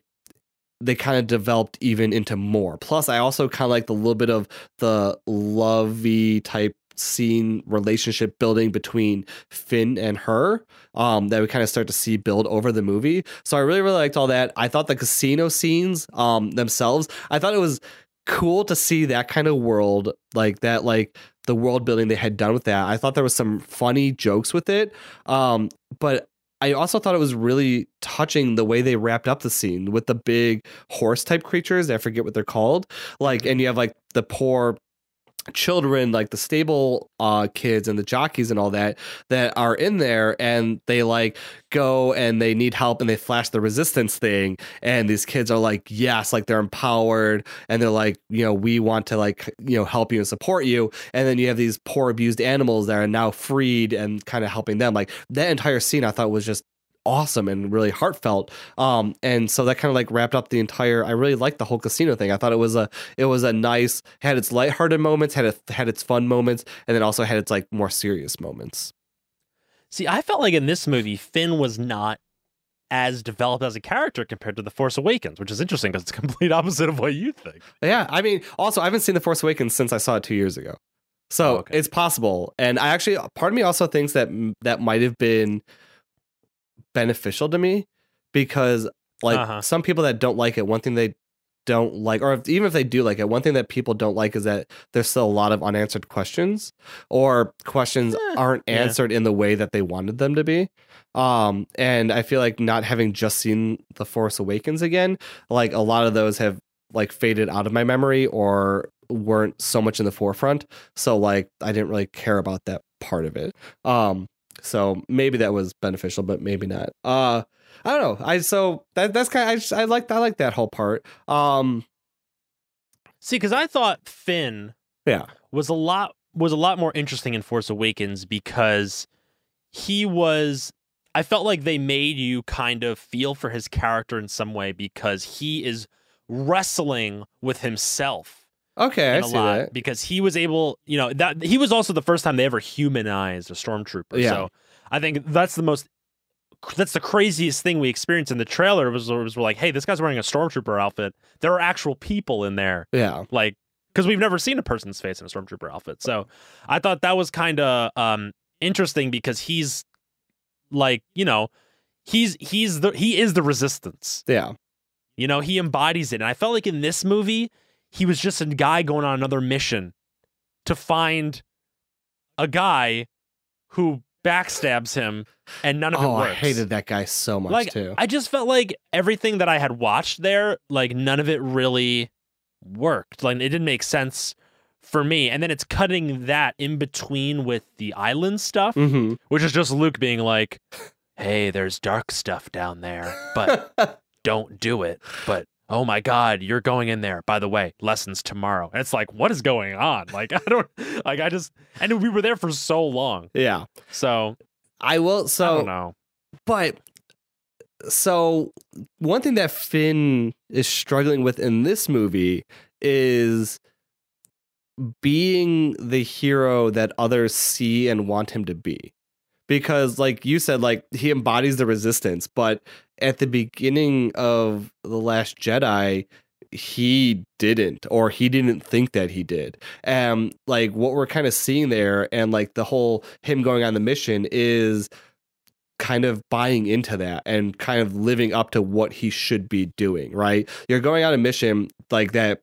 they kind of developed even into more. Plus i also kind of like the little bit of the lovey type scene relationship building between finn and her um that we kind of start to see build over the movie. So i really really liked all that. I thought the casino scenes um themselves i thought it was cool to see that kind of world like that like the world building they had done with that. I thought there was some funny jokes with it um but i also thought it was really touching the way they wrapped up the scene with the big horse type creatures i forget what they're called like and you have like the poor children like the stable uh kids and the jockeys and all that that are in there and they like go and they need help and they flash the resistance thing. And these kids are like yes like they're empowered and they're like you know we want to like you know help you and support you. And then you have these poor abused animals that are now freed and kind of helping them. Like that entire scene i thought was just awesome and really heartfelt. Um and so that kind of like wrapped up the entire i really liked the whole casino thing. I thought it was a it was a nice had its lighthearted moments had it had its fun moments and then also had its like more serious moments. See, I felt like in this movie, Finn was not as developed as a character compared to The Force Awakens, which is interesting because it's complete opposite of what you think. yeah i mean also i haven't seen the force awakens since i saw it two years ago. So Oh, okay. it's possible. And i actually part of me also thinks that that might have been beneficial to me because like Uh-huh. some people that don't like it one thing they don't like or if, even if they do like it one thing that people don't like is that there's still a lot of unanswered questions or questions Eh, aren't yeah. answered in the way that they wanted them to be um and i feel like not having just seen the force awakens again like a lot of those have like faded out of my memory or weren't so much in the forefront so like i didn't really care about that part of it um so maybe that was beneficial but maybe not. Uh i don't know. I so that that's kind of i just i like i like that whole part. Um See, because I thought Finn yeah. was a lot was a lot more interesting in Force Awakens because he was I felt like they made you kind of feel for his character in some way because he is wrestling with himself okay i a see lot that because he was able, you know, that he was also the first time they ever humanized a stormtrooper. Yeah. So I think that's the most that's the craziest thing we experienced in the trailer was was we're like, hey, this guy's wearing a stormtrooper outfit. There are actual people in there yeah like because we've never seen a person's face in a stormtrooper outfit so i thought that was kind of um interesting because he's like you know he's he's the he is the resistance yeah you know he embodies it and i felt like in this movie he was just a guy going on another mission to find a guy who backstabs him and none of it oh works i hated that guy so much like too I just felt like everything that I had watched there, like none of it really worked. Like it didn't make sense for me. And then it's cutting that in between with the island stuff, mm-hmm. which is just Luke being like, "Hey, there's dark stuff down there, but don't do it." But oh my god, you're going in there. By the way, lessons tomorrow. And it's like, what is going on? Like I don't like I just and we were there for so long. yeah So i will I don't so know. but so one thing that Finn is struggling with in this movie is being the hero that others see and want him to be. Because like you said like he embodies the resistance, but at the beginning of the last Jedi he didn't or he didn't think that he did. And like what we're kind of seeing there and like the whole him going on the mission is kind of buying into that and kind of living up to what he should be doing, right? You're going on a mission like that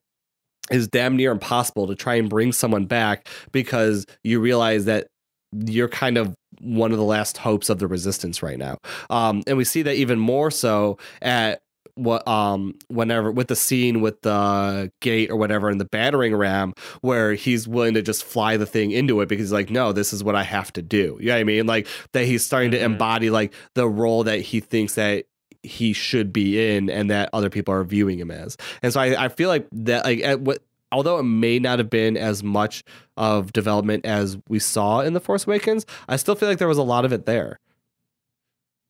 is damn near impossible to try and bring someone back because you realize that you're kind of one of the last hopes of the resistance right now. Um, and we see that even more so at what um whenever with the scene with the gate or whatever in the battering ram where he's willing to just fly the thing into it because he's like no this is what i have to do you know what i mean like that he's starting Mhm. to embody like the role that he thinks that he should be in and that other people are viewing him as and so i, I feel like that like at what although it may not have been as much of development as we saw in the force awakens i still feel like there was a lot of it there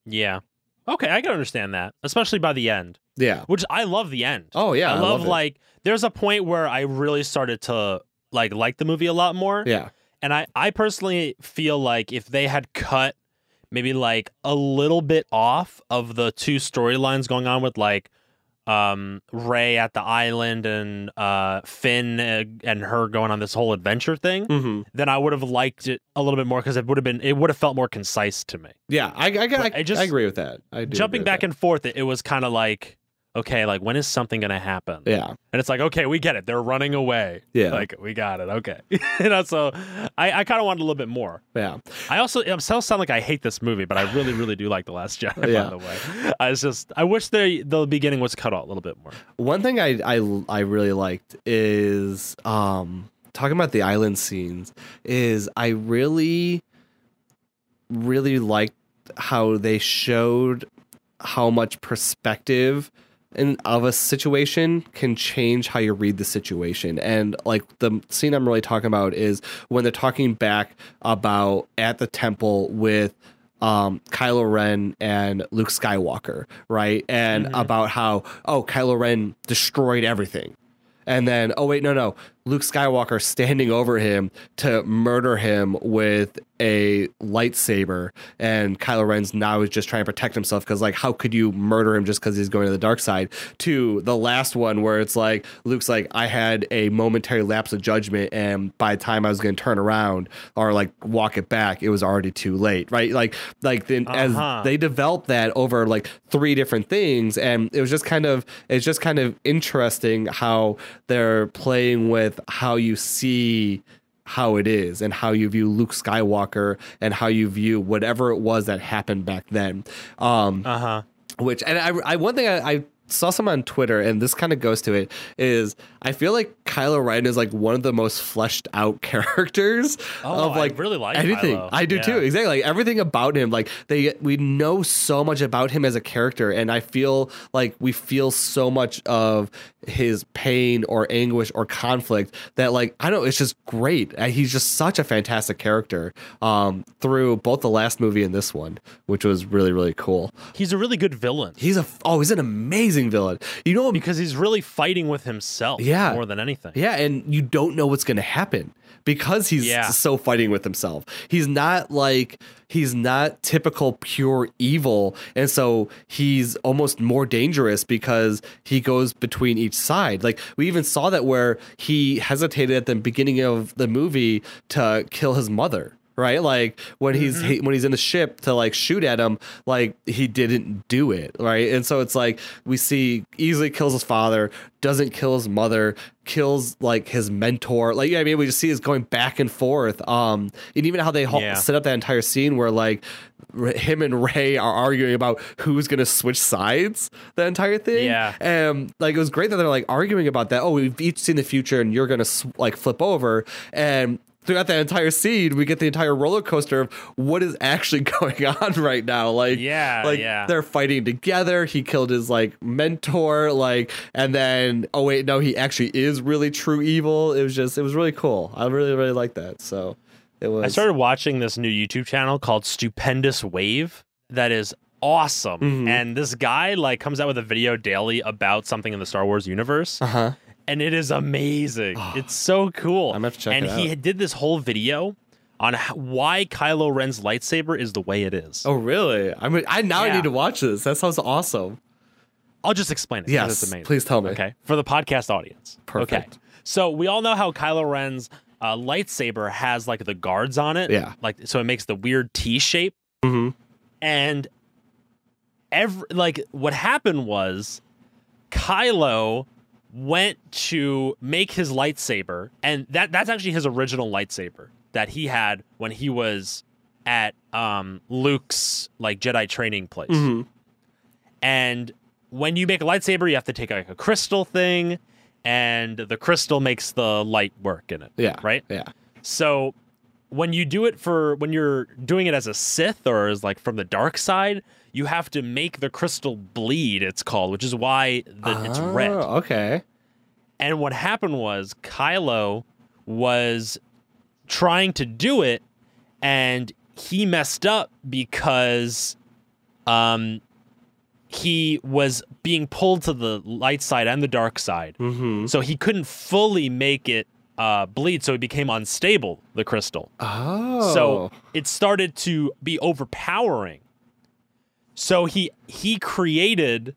Yeah. Okay, I can understand that, especially by the end. yeah Which I love the end. oh yeah I love it. like there's a point where I really started to like like the movie a lot more. yeah And I, I personally feel like if they had cut maybe like a little bit off of the two storylines going on with like um Rey at the island and uh Finn uh, and her going on this whole adventure thing, Mm-hmm. then I would have liked it a little bit more because it would have been it would have felt more concise to me. Yeah, I I, I, I just- I agree with that. I do Jumping back that. and forth, it, it was kind of like okay, like when is something gonna happen? yeah, And it's like, okay, we get it. They're running away. Yeah. Like, we got it. Okay. you know, so I, I kind of wanted a little bit more. yeah. I also, I'm still sound like I hate this movie, but I really, really do like The Last Jedi, Yeah. by the way. I was just, I wish the, the beginning was cut out a little bit more. One thing I, I I really liked is um talking about the island scenes is I really really liked how they showed how much perspective in, of a situation can change how you read the situation. And like the scene I'm really talking about is when they're talking back about at the temple with um, Kylo Ren and Luke Skywalker, right? And about how, oh, Kylo Ren destroyed everything. And then, oh, wait, no, no. Luke Skywalker standing over him to murder him with a lightsaber. And Kylo Ren's now is just trying to protect himself because, like, how could you murder him just because he's going to the dark side? To the last one where it's like, Luke's like, I had a momentary lapse of judgment. And by the time I was going to turn around or like walk it back, it was already too late, right? Like, like then Uh-huh. as they developed that over like three different things and it was just kind of it's just kind of interesting how they're playing with how you see how it is and how you view Luke Skywalker and how you view whatever it was that happened back then um Uh huh. which and I, I one thing I, I saw some on Twitter, and this kind of goes to it is I feel like Kylo Ren is like one of the most fleshed out characters Oh, of I like really like anything. Kylo. I do Yeah. too, exactly. Like everything about him, like they we know so much about him as a character, and I feel like we feel so much of his pain or anguish or conflict that like I don't. It's just great. Uh, He's just such a fantastic character um, through both the last movie and this one, which was really really cool. He's a really good villain He's a oh, he's an amazing villain. You know, because he's really fighting with himself Yeah. more than anything. yeah, and you don't know what's going to happen because he's Yeah. so fighting with himself. He's not like he's not typical pure evil, and so he's almost more dangerous because he goes between each side. Like we even saw that where he hesitated at the beginning of the movie to kill his mother. Right, like when he's he, when he's in the ship to like shoot at him, like he didn't do it, right? And so it's like we see easily kills his father, doesn't kill his mother, kills like his mentor. Like yeah, I mean, we just see is going back and forth. Um, and even how they Yeah. set up that entire scene where like him and Rey are arguing about who's gonna switch sides. The entire thing, Yeah. and like it was great that they're like arguing about that. Oh, we've each seen the future, and you're gonna like flip over and. Throughout that entire scene, we get the entire roller coaster of what is actually going on right now. Like, Yeah, like yeah. they're fighting together. He killed his like mentor, like, and then oh wait, no, he actually is really true evil. It was just, it was really cool. I really, really like that. So it was. I started watching this new YouTube channel called Stupendous Wave that is awesome. Mhm. And this guy like comes out with a video daily about something in the Star Wars universe. Uh huh. And it is amazing. it's so cool. I'm gonna have to check and it he did this whole video on why Kylo Ren's lightsaber is the way it is. Oh really? I mean, I now I Yeah. need to watch this. That sounds awesome. I'll just explain it. 'cause Yes, it's amazing. please tell me. Okay, for the podcast audience. Perfect. Okay, so we all know how Kylo Ren's uh, lightsaber has like the guards on it. Yeah. Like so, it makes the weird T shape. Mm-hmm. and every like what happened was Kylo went to make his lightsaber and that that's actually his original lightsaber that he had when he was at um Luke's like Jedi training place. Mm-hmm. And when you make a lightsaber, you have to take like a crystal thing and the crystal makes the light work in it. Yeah. Right? Yeah. So when you do it for when you're doing it as a Sith or as like from the dark side, you have to make the crystal bleed. It's called, which is why the, it's red. Oh, Okay. And what happened was Kylo was trying to do it, and he messed up because um he was being pulled to the light side and the dark side. Mm-hmm. So he couldn't fully make it uh, bleed, so it became unstable. The crystal. Oh. So it started to be overpowering. So he he created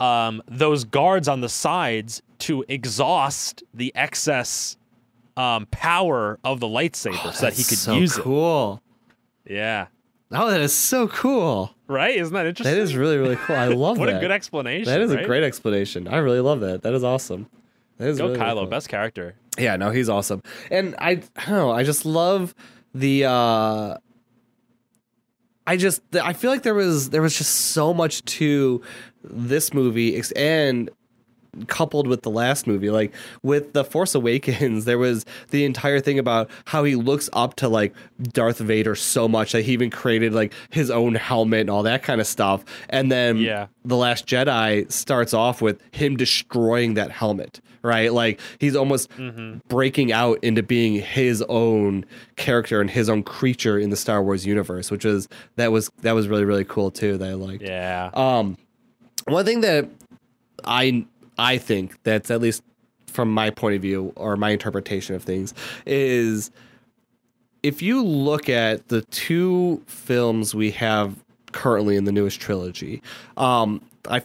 um, those guards on the sides to exhaust the excess um, power of the lightsaber so that he could so use cool. it. Yeah. Oh, that is so cool. Right? Isn't that interesting? That is really, really cool. I love what that. What a good explanation. That is right? a great explanation. I really love that. That is awesome. That is Go really, really Kylo, cool. best character. Yeah, no, he's awesome. And I, I don't know, I just love the uh I just I feel like there was there was just so much to this movie and coupled with the last movie like with the force awakens there was the entire thing about how he looks up to like darth vader so much that he even created like his own helmet and all that kind of stuff and then Yeah. the last jedi starts off with him destroying that helmet right? Like he's almost breaking out into being his own character and his own creature in the star wars universe which is that was that was really really cool too that i liked. Yeah. um, one thing that I I think that's at least from my point of view or my interpretation of things is if you look at the two films we have currently in the newest trilogy, um, I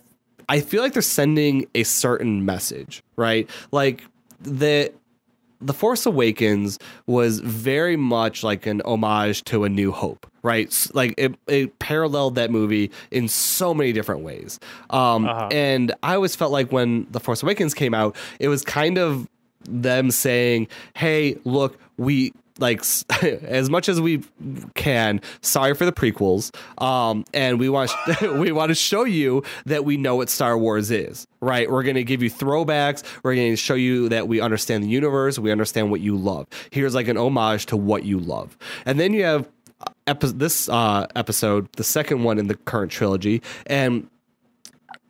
I feel like they're sending a certain message, right? Like the the Force Awakens was very much like an homage to A New Hope, right? Like it, it paralleled that movie in so many different ways. Um, Uh-huh. And I always felt like when The Force Awakens came out, it was kind of them saying, hey, look, we like as much as we can sorry for the prequels um and we want we want to show you that we know what star wars is right? We're going to give you throwbacks. We're going to show you that we understand the universe. We understand what you love. Here's like an homage to what you love. And then you have epi- this uh episode the second one in the current trilogy and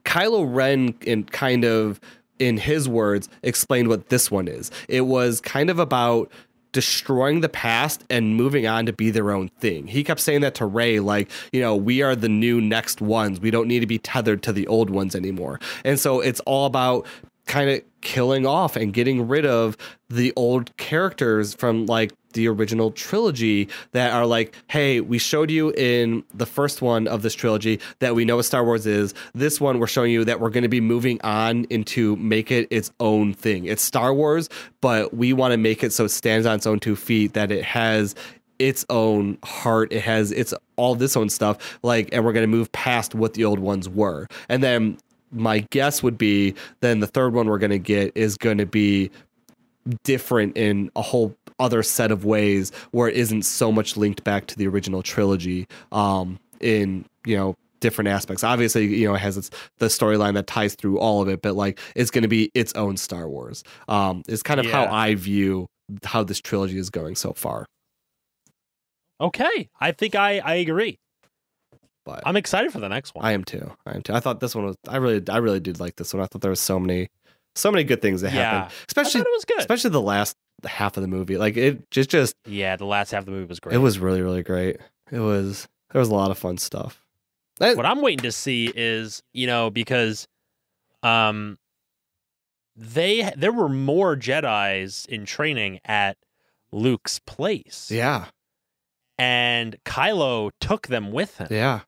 Kylo Ren in kind of in his words explained what this one is. It was kind of about destroying the past and moving on to be their own thing. He kept saying that to Rey like, you know, we are the new next ones. We don't need to be tethered to the old ones anymore. And so it's all about kind of killing off and getting rid of the old characters from like the original trilogy that are like, hey, we showed you in the first one of this trilogy that we know what Star Wars is. This one, we're showing you that we're going to be moving on into make it its own thing. It's Star Wars, but we want to make it so it stands on its own two feet, that it has its own heart. It has its all this own stuff. Like, and we're going to move past what the old ones were. And then my guess would be then the third one we're going to get is going to be different in a whole other set of ways where it isn't so much linked back to the original trilogy um in you know different aspects obviously you know it has its the storyline that ties through all of it but like it's going to be its own star wars um is kind of how i view how this trilogy is going so far Okay. I think I, I agree. But I'm excited for the next one. I am too. I am too. I thought this one was. I really, I really did like this one. I thought there was so many, so many good things that Yeah. happened. I Especially, it was good. especially the last half of the movie. Like it just, just yeah, the last half of the movie was great. it was really, really great. It was. There was a lot of fun stuff. Eh, what I'm waiting to see is, you know, because um they there were more Jedi's in training at Luke's place. Yeah, And Kylo took them with him. yeah,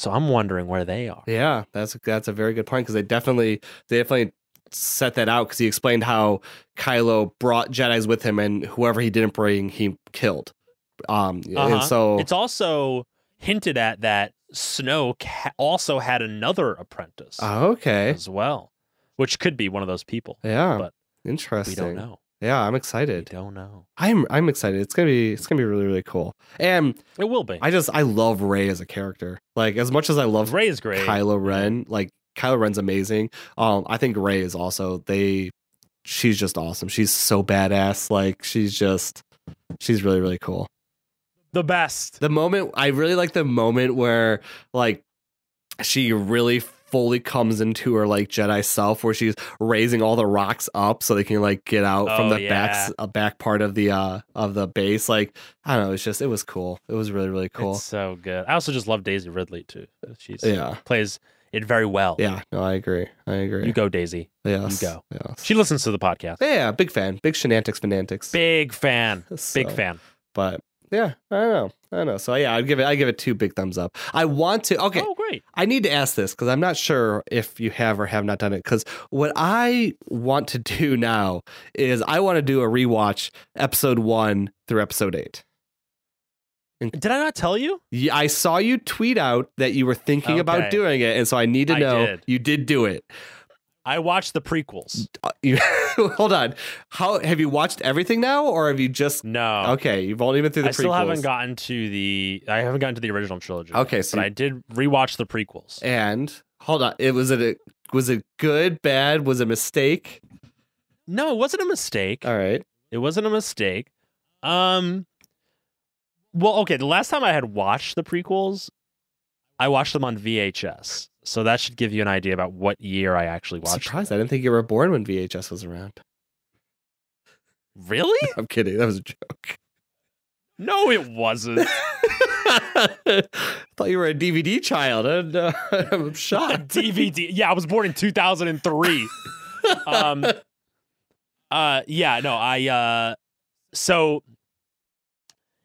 So I'm wondering where they are. yeah. That's that's a very good point because they definitely, they definitely set that out because he explained how Kylo brought Jedi's with him and whoever he didn't bring, he killed. Um, and Uh-huh. so It's also hinted at that Snoke ha- also had another apprentice okay, as well, which could be one of those people. yeah, but interesting. We don't know. Yeah, I'm We excited. don't know. I'm I'm excited. It's gonna be it's gonna be really really cool. And It will be. I just I love Rey as a character. Like as much as I love Rey is great. Kylo Ren, like Kylo Ren's amazing. Um, I think Rey is also they. She's just awesome. She's so badass. Like she's just she's really really cool. The best. The moment I really like the moment where like she really fully comes into her like Jedi self where she's raising all the rocks up so they can like get out from Oh, the back uh, back part of the uh of the base like I don't know it's just it was cool it was really really cool It's so good. I also just love Daisy Ridley too. She's yeah plays it very well. Yeah, no, I agree. I agree. You go, Daisy. yes. you go. Yes. She listens to the podcast. Yeah, big fan. Big shenantics, fanatics. Big fan. Big fan. But yeah, I know. I know. So yeah, I'd give it. I give it two big thumbs up. I want to. Okay, Oh, great. I need to ask this because I'm not sure if you have or have not done it. Because what I want to do now is I want to do a rewatch episode one through episode eight. And Did I not tell you? Yeah, I saw you tweet out that you were thinking about doing it, and so I need to know did. you did do it. I watched the prequels. Uh, hold on. How have you watched everything now, or have you just? No. Okay, you've only been through the I prequels. still haven't gotten to the I haven't gotten to the original trilogy. Okay, so but I did rewatch the prequels. and hold on. It was it a, was it good, bad? Was it a mistake? No, it wasn't a mistake. All right. It wasn't a mistake. Um well, okay, the last time I had watched the prequels, I watched them on VHS. So that should give you an idea about what year I actually watched. Surprised. I didn't think you were born when VHS was around. Really? I'm kidding. That was a joke. No, it wasn't. I thought you were a DVD child. And, uh, I'm shocked. DVD. Yeah, I was born in 2003. um uh yeah, no, I uh so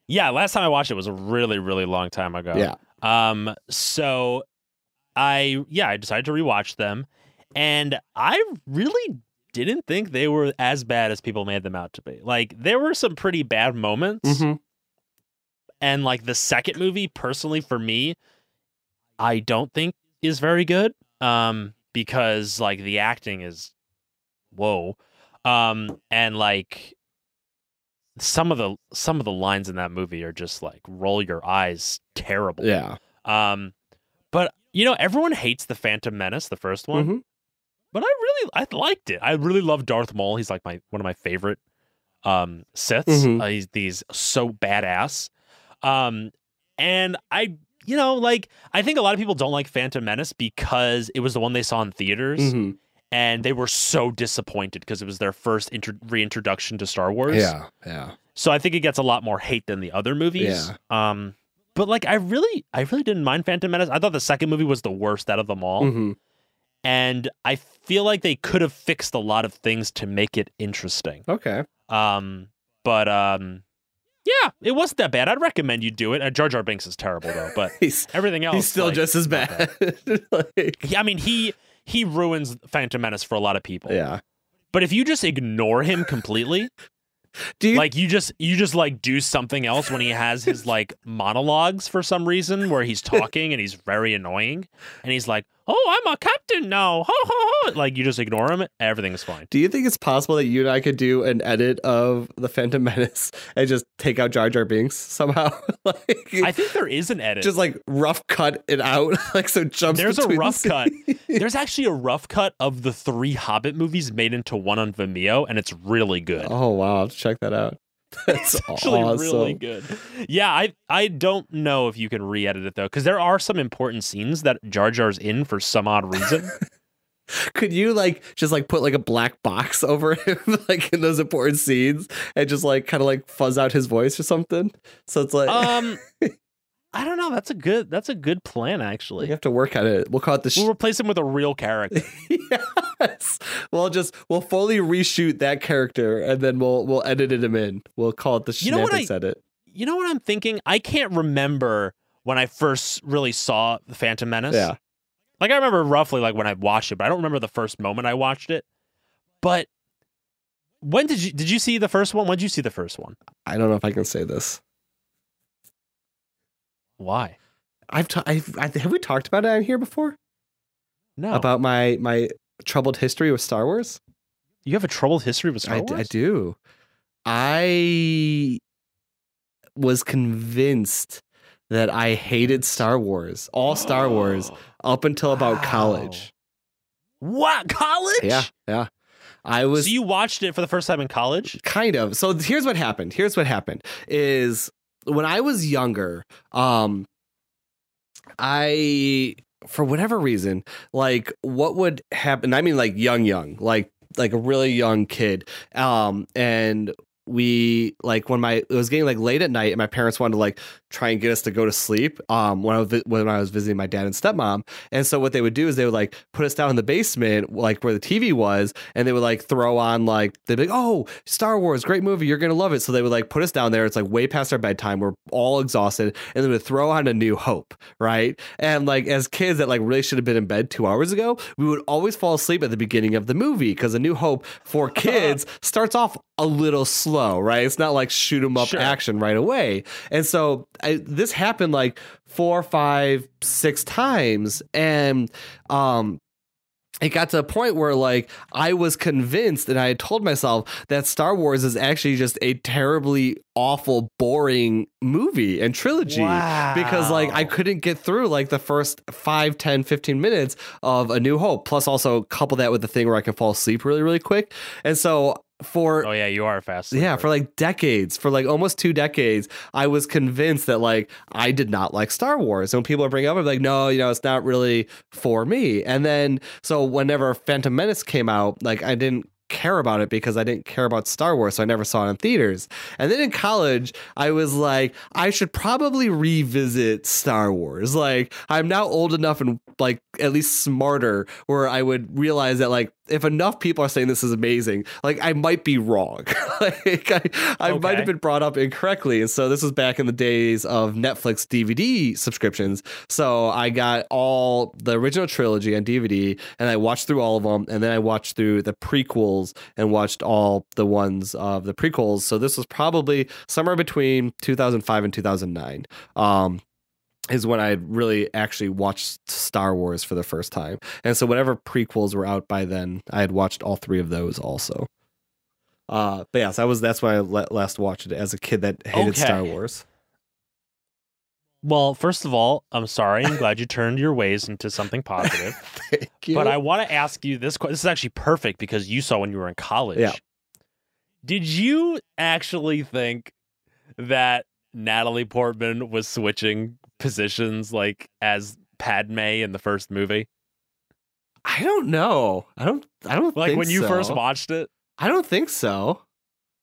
yeah, last time I watched it was a really really long time ago. Yeah. Um so I yeah, I decided to rewatch them and I really didn't think they were as bad as people made them out to be. Like there were some pretty bad moments Mhm. and like the second movie personally for me i don't think is very good um because like the acting is whoa um and like some of the some of the lines in that movie are just like roll your eyes terrible Yeah. um but you know everyone hates the phantom menace the first one Mhm. but I really I liked it. I really love Darth Maul. He's like my one of my favorite um Siths. Mhm. Uh, he's he's so badass. Um and I you know like I think a lot of people don't like Phantom Menace because it was the one they saw in theaters Mhm. and they were so disappointed because it was their first intro- reintroduction to Star Wars. Yeah. Yeah. So I think it gets a lot more hate than the other movies. Yeah. Um but like I really I really didn't mind Phantom Menace. I thought the second movie was the worst out of them all Mhm. and I feel like they could have fixed a lot of things to make it interesting. Okay. Um, but um, yeah, it wasn't that bad. I'd recommend you do it. Uh, Jar Jar Binks is terrible though, but He's everything else he's still like, just as bad. like, Yeah, I mean he he ruins Phantom Menace for a lot of people. yeah. But if you just ignore him completely, Do you like you just you just like do something else when he has his like monologues for some reason where he's talking and he's very annoying and he's like, "Oh, I'm a captain now." Ho ho ho. Like you just ignore him, everything's fine. do you think it's possible that you and I could do an edit of the Phantom Menace and just take out Jar Jar Binks somehow? like I think there is an edit. just like rough cut it out, like so jumps. There's a between the rough cut. There's actually a rough cut of the three Hobbit movies made into one on Vimeo, and it's really good. Oh wow, I'll check that out. That's actually awesome. really good. Yeah, I I don't know if you can re-edit it though, because there are some important scenes that Jar Jar's in for some odd reason. Could you like just like put like a black box over him, like in those important scenes, and just like kind of like fuzz out his voice or something? So it's like um, I don't know. That's a good. That's a good plan, actually. we actually. have to work on it. We'll call it the. Sh- We'll replace him with a real character. yes, we'll just we'll fully reshoot that character, and then we'll we'll edit him in. We'll call it the You know what shenanigans edit. You know what I'm thinking? I can't remember when I first really saw the Phantom Menace. Yeah, Like I remember roughly like when I watched it, but I don't remember the first moment I watched it. But when did you did you see the first one? When did you see the first one? I don't know if I can say this. Why? I've, ta- I've I, have we talked about it on here before No. about my my troubled history with Star Wars. you have a troubled history with Star I, Wars? I do. I was convinced that I hated Star Wars, all Star Wars, up until about college. What? College? Yeah, yeah. I was So you watched it for the first time in college? kind of. So here's what happened. Here's what happened is when I was younger, um I for whatever reason, like what would happen I mean like young young, like like a really young kid. Um and we like when my it was getting like late at night and my parents wanted to like try and get us to go to sleep um when I was when I was visiting my dad and stepmom. And so what they would do is they would like put us down in the basement like where the TV was and they would like throw on like they'd be like oh Star Wars great movie you're gonna love it. So they would like put us down there. It's like way past our bedtime. We're all exhausted. And they would throw on a New Hope right? And like as kids that like really should have been in bed two hours ago we would always fall asleep at the beginning of the movie because a New Hope for kids starts off a little slow, right? It's not like shoot 'em up Sure. action right away. And so I, this happened like four, five, six times, and um, it got to a point where like I was convinced and I had told myself that Star Wars is actually just a terribly awful boring movie and trilogy because like I couldn't get through like the first 5 10 15 minutes of A New Hope plus also couple that with the thing where I can fall asleep really really quick and so for Oh yeah, you are a fast. yeah, for like decades, for like almost two decades, I was convinced that like I did not like Star Wars. And when people are bringing up, I'm like, no, you know, it's not really for me. And then so whenever Phantom Menace came out, like I didn't care about it because I didn't care about Star Wars, so I never saw it in theaters. And then in college, I was like, I should probably revisit Star Wars. Like I'm now old enough and like at least smarter where I would realize that like if enough people are saying this is amazing, like I might be wrong. like I, I might have been brought up incorrectly. And so this was back in the days of Netflix DVD subscriptions. So I got all the original trilogy on DVD and I watched through all of them. And then I watched through the prequels and watched all the ones of the prequels. So this was probably somewhere between 2005 and 2009. Um, is when I really actually watched Star Wars for the first time. And so whatever prequels were out by then, I had watched all three of those also. Uh, but yes, that was that's when I last watched it as a kid that hated Okay. Star Wars. Well, first of all, I'm sorry. I'm glad you turned your ways into something positive. Thank you. But I want to ask you this. que- This is actually perfect because you saw when you were in college. Yeah. Did you actually think that Natalie Portman was switching positions like as Padme in the first movie? I don't know. I don't. I don't Like think when you so. first watched it? I don't think so.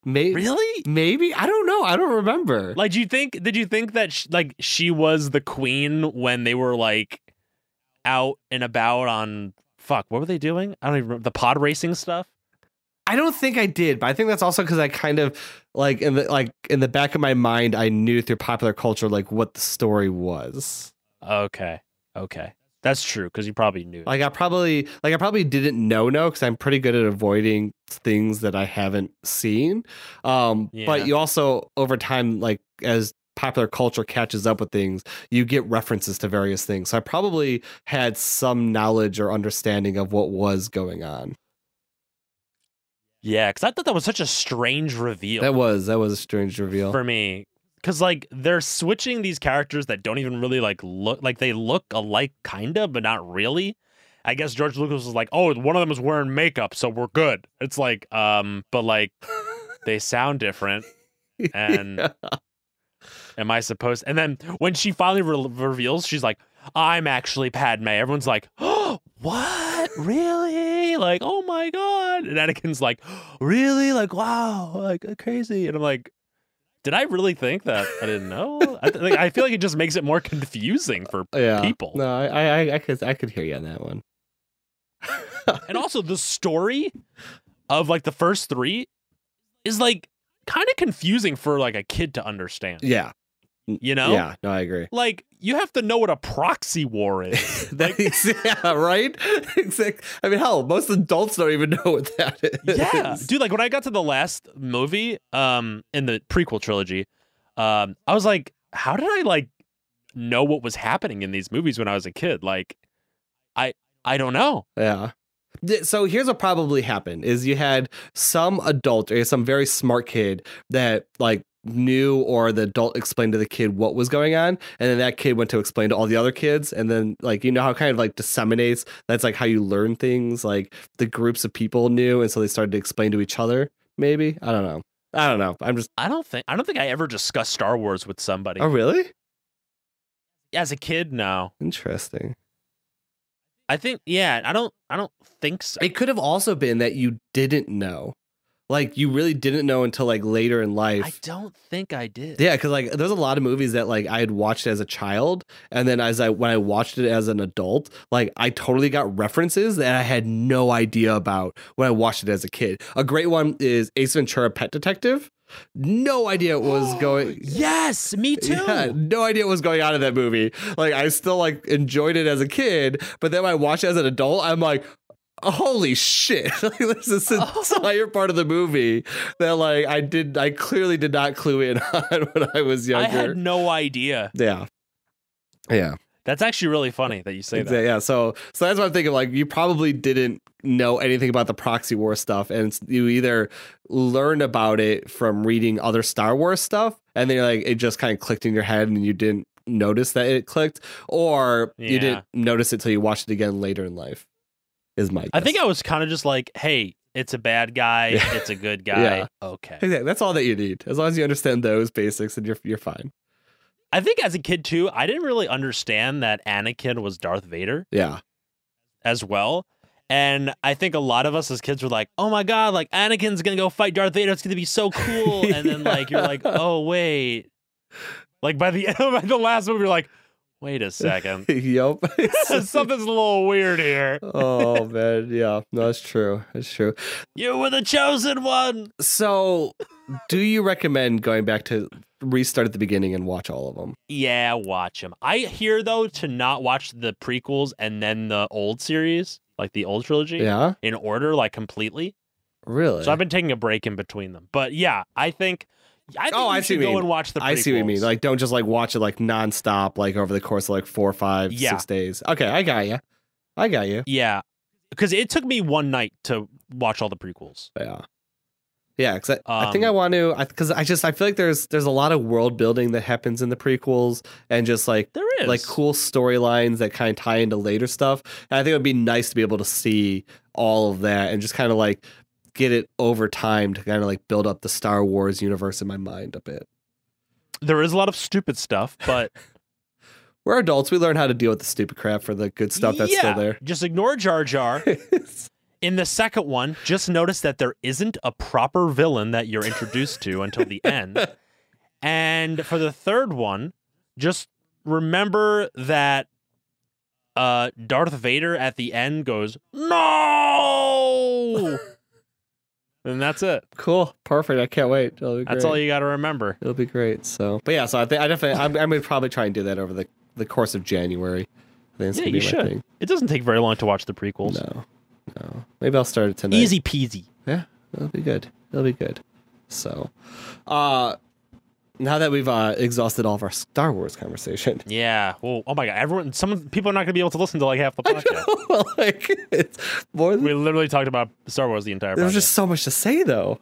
Maybe. Really? Maybe. I don't know. I don't remember. Like, do you think? Did you think that sh- like she was the queen when they were like out and about on fuck? What were they doing? I don't even remember the pod racing stuff. I don't think I did, but I think that's also because I kind of like in the like in the back of my mind, I knew through popular culture like what the story was. Okay, okay, that's true because you probably knew. Like I probably like I probably didn't know no because I'm pretty good at avoiding things that I haven't seen. Um, Yeah. but you also over time like as popular culture catches up with things, you get references to various things. So I probably had some knowledge or understanding of what was going on. Yeah, because I thought that was such a strange reveal. That was that was a strange reveal. for me because like they're switching these characters that don't even really like look like they look alike kind of but not really i guess george lucas was like oh one of them is wearing makeup so we're good it's like um but like they sound different and Yeah. am i supposed and then when she finally re- reveals she's like i'm actually padme everyone's like oh what really like oh my god and anakin's like really like wow like uh, crazy and i'm like did I really think that? I didn't know. I, th- like, I feel like it just makes it more confusing for yeah. people. No, I, I I could I could hear you on that one. And also, the story of like the first three is like kind of confusing for like a kid to understand. Yeah. You know? Yeah. No, I agree. Like you have to know what a proxy war is. Is- yeah, right? Exact- I mean, hell, most adults don't even know what that is. yeah, dude. Like when I got to the last movie, um, in the prequel trilogy, um, I was like, how did I like know what was happening in these movies when I was a kid? Like, I I don't know. Yeah. So here's what probably happened is you had some adult or some very smart kid that like knew or the adult explained to the kid what was going on and then that kid went to explain to all the other kids and then like you know how it kind of like disseminates that's like how you learn things like the groups of people knew and so they started to explain to each other maybe i don't know i don't know i'm just I don't think I don't think I ever discussed Star Wars with somebody. oh really As a kid, no. interesting I think yeah, I don't I don't think so. It could have also been that you didn't know. Like you really didn't know until like later in life. I don't think I did. Yeah, because like there's a lot of movies that like I had watched as a child, and then as I when I watched it as an adult, like I totally got references that I had no idea about when I watched it as a kid. A great one is Ace Ventura: Pet Detective. No idea what was going. Yes, me too. Yeah, no idea what was going on in that movie. Like I still like enjoyed it as a kid, but then when I watched it as an adult, I'm like, holy shit! like there's this oh. entire part of the movie that like I did, I clearly did not clue in on when I was younger. I had no idea. yeah, yeah, That's actually really funny that you say that. yeah. So, so that's what I'm thinking. Like, you probably didn't know anything about the proxy war stuff, and you either learned about it from reading other Star Wars stuff, and then like it just kind of clicked in your head, and you didn't notice that it clicked, or you didn't notice it till you watched it again later in life. Is my I think. I was kind of just like, hey, it's a bad guy, Yeah. it's a good guy. Yeah. Okay. Exactly. That's all that you need. As long as you understand those basics, and you're you're fine. I think as a kid too, I didn't really understand that Anakin was Darth Vader Yeah. as well. And I think a lot of us as kids were like, "Oh my god, like Anakin's gonna go fight Darth Vader. It's gonna be so cool." And then like you're like, "Oh wait," like by the end of the last movie, you're like, "Wait a second, yep. something's a little weird here." oh man, yeah. No, that's true. That's true. You were the chosen one. So, do you recommend going back to restart at the beginning and watch all of them? Yeah, watch them. I hear though to not watch the prequels and then the old series, like the old trilogy, Yeah, in order, like completely. really. So I've been taking a break in between them. But yeah, I think I think Oh, you I see should what you go mean. and watch the prequels. I see what you mean. Like, don't just like watch it like nonstop, like over the course of like four, five, Yeah. six days. Okay, I got you. I got you. yeah, because it took me one night to watch all the prequels. Yeah. Yeah, because I, I think Um, I want to, because I, just I feel like there's there's a lot of world building that happens in the prequels, and just like There is like cool storylines that kind of tie into later stuff. And I think it would be nice to be able to see all of that and just kind of like get it over time to kind of like build up the Star Wars universe in my mind a bit. There is a lot of stupid stuff, but We're adults. We learn how to deal with the stupid crap for the good stuff that's yeah, still there. Just ignore Jar Jar. In the second one, just notice that there isn't a proper villain that you're introduced to until the end. And for the third one, just remember that uh, Darth Vader at the end goes, No! And that's it. cool. Perfect. I can't wait. That's all you got to remember. It'll be great. So, but yeah, so I think I definitely, I'm, I'm gonna probably try and do that over the, the course of January. I think it's Yeah, gonna you be my should. thing. It doesn't take very long to watch the prequels. No, no. Maybe I'll start it tonight. Easy peasy. Yeah, it'll be good. It'll be good. So, uh, now that we've uh, exhausted all of our Star Wars conversation, Yeah. Well, oh my god, everyone some people are not going to be able to listen to like half the podcast. well, like it's more than we literally talked about Star Wars the entire there was just so much to say though.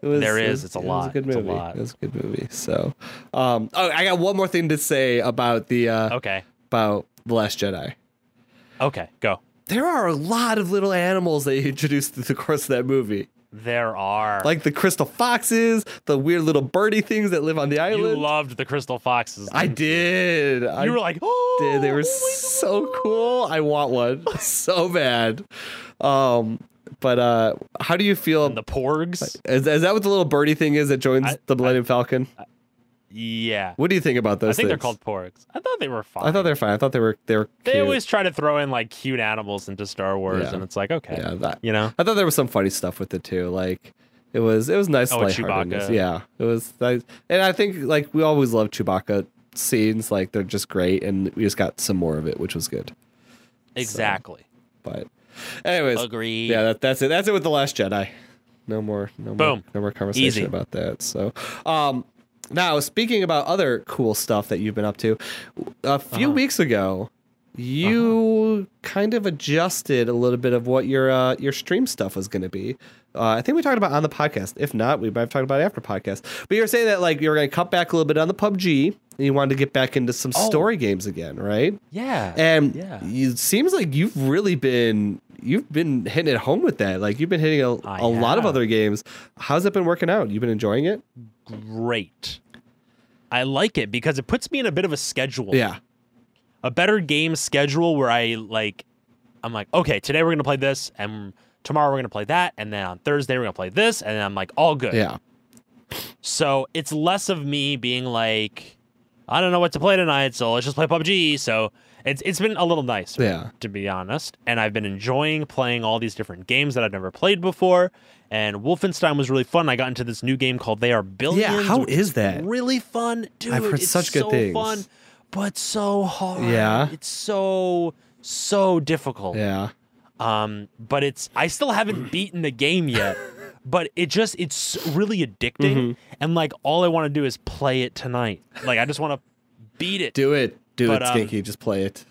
It was, There is. It's a it was lot. a good It's a lot. It was a good movie. So, um, oh, I got one more thing to say about the uh, Okay. about the Last Jedi. Okay, go. There are a lot of little animals they introduced through the course of that movie, There are. like the crystal foxes, the weird little birdie things that live on the island. you loved the crystal foxes. I didn't you? I were like, oh, did. They were so cool. I want one so bad. Um, but uh, how do you feel? And the porgs. Is, is that what the little birdie thing is that joins I- the Millennium Falcon? Yeah. What do you think about those? I think they're called porgs. I thought they were fine. I thought they were fine. I thought they were they were. they always try to throw in like cute animals into Star Wars, Yeah. and it's like, okay, yeah. That you know, I thought there was some funny stuff with it too. Like it was it was nice Oh, lightheartedness. Chewbacca. Yeah, it was. Nice. And I think like we always love Chewbacca scenes. Like they're just great, and we just got some more of it, which was good. exactly. But anyways, agree. yeah, that, that's it. That's it with the Last Jedi. No more, no more, Boom. no more conversation Easy. about that. So, um, now speaking about other cool stuff that you've been up to, a few Uh-huh. weeks ago, you kind of adjusted a little bit of what your uh, your stream stuff was going to be. Uh, I think we talked about it on the podcast. If not, we might have talked about it after podcast. But you were saying that like you were going to cut back a little bit on the PUBG, and you wanted to get back into some Oh. story games again, right? Yeah. And Yeah. it seems like you've really been you've been hitting it home with that. Like you've been hitting a, I a lot of other games. How's it been working out? You've been enjoying it? Great. I like it because it puts me in a bit of a schedule. Yeah. a better game schedule where I like I'm like, okay, today we're gonna play this, and tomorrow we're gonna play that, and then on Thursday we're gonna play this, and then I'm like, all good. Yeah. So it's less of me being like, I don't know what to play tonight, so let's just play PUBG. So it's it's been a little nice, Yeah. to be honest. And I've been enjoying playing all these different games that I've never played before. And Wolfenstein was really fun. I got into this new game called They Are Billions. Yeah. how is that? really fun, dude. I've heard it's such good so things. fun, but so hard. Yeah. it's so so difficult. Yeah. Um, but it's I still haven't beaten the game yet. But it just it's really addicting, Mm-hmm. and like all I want to do is play it tonight. Like I just want to beat it. Do it. Do But, it, um, Skanky. Just play it.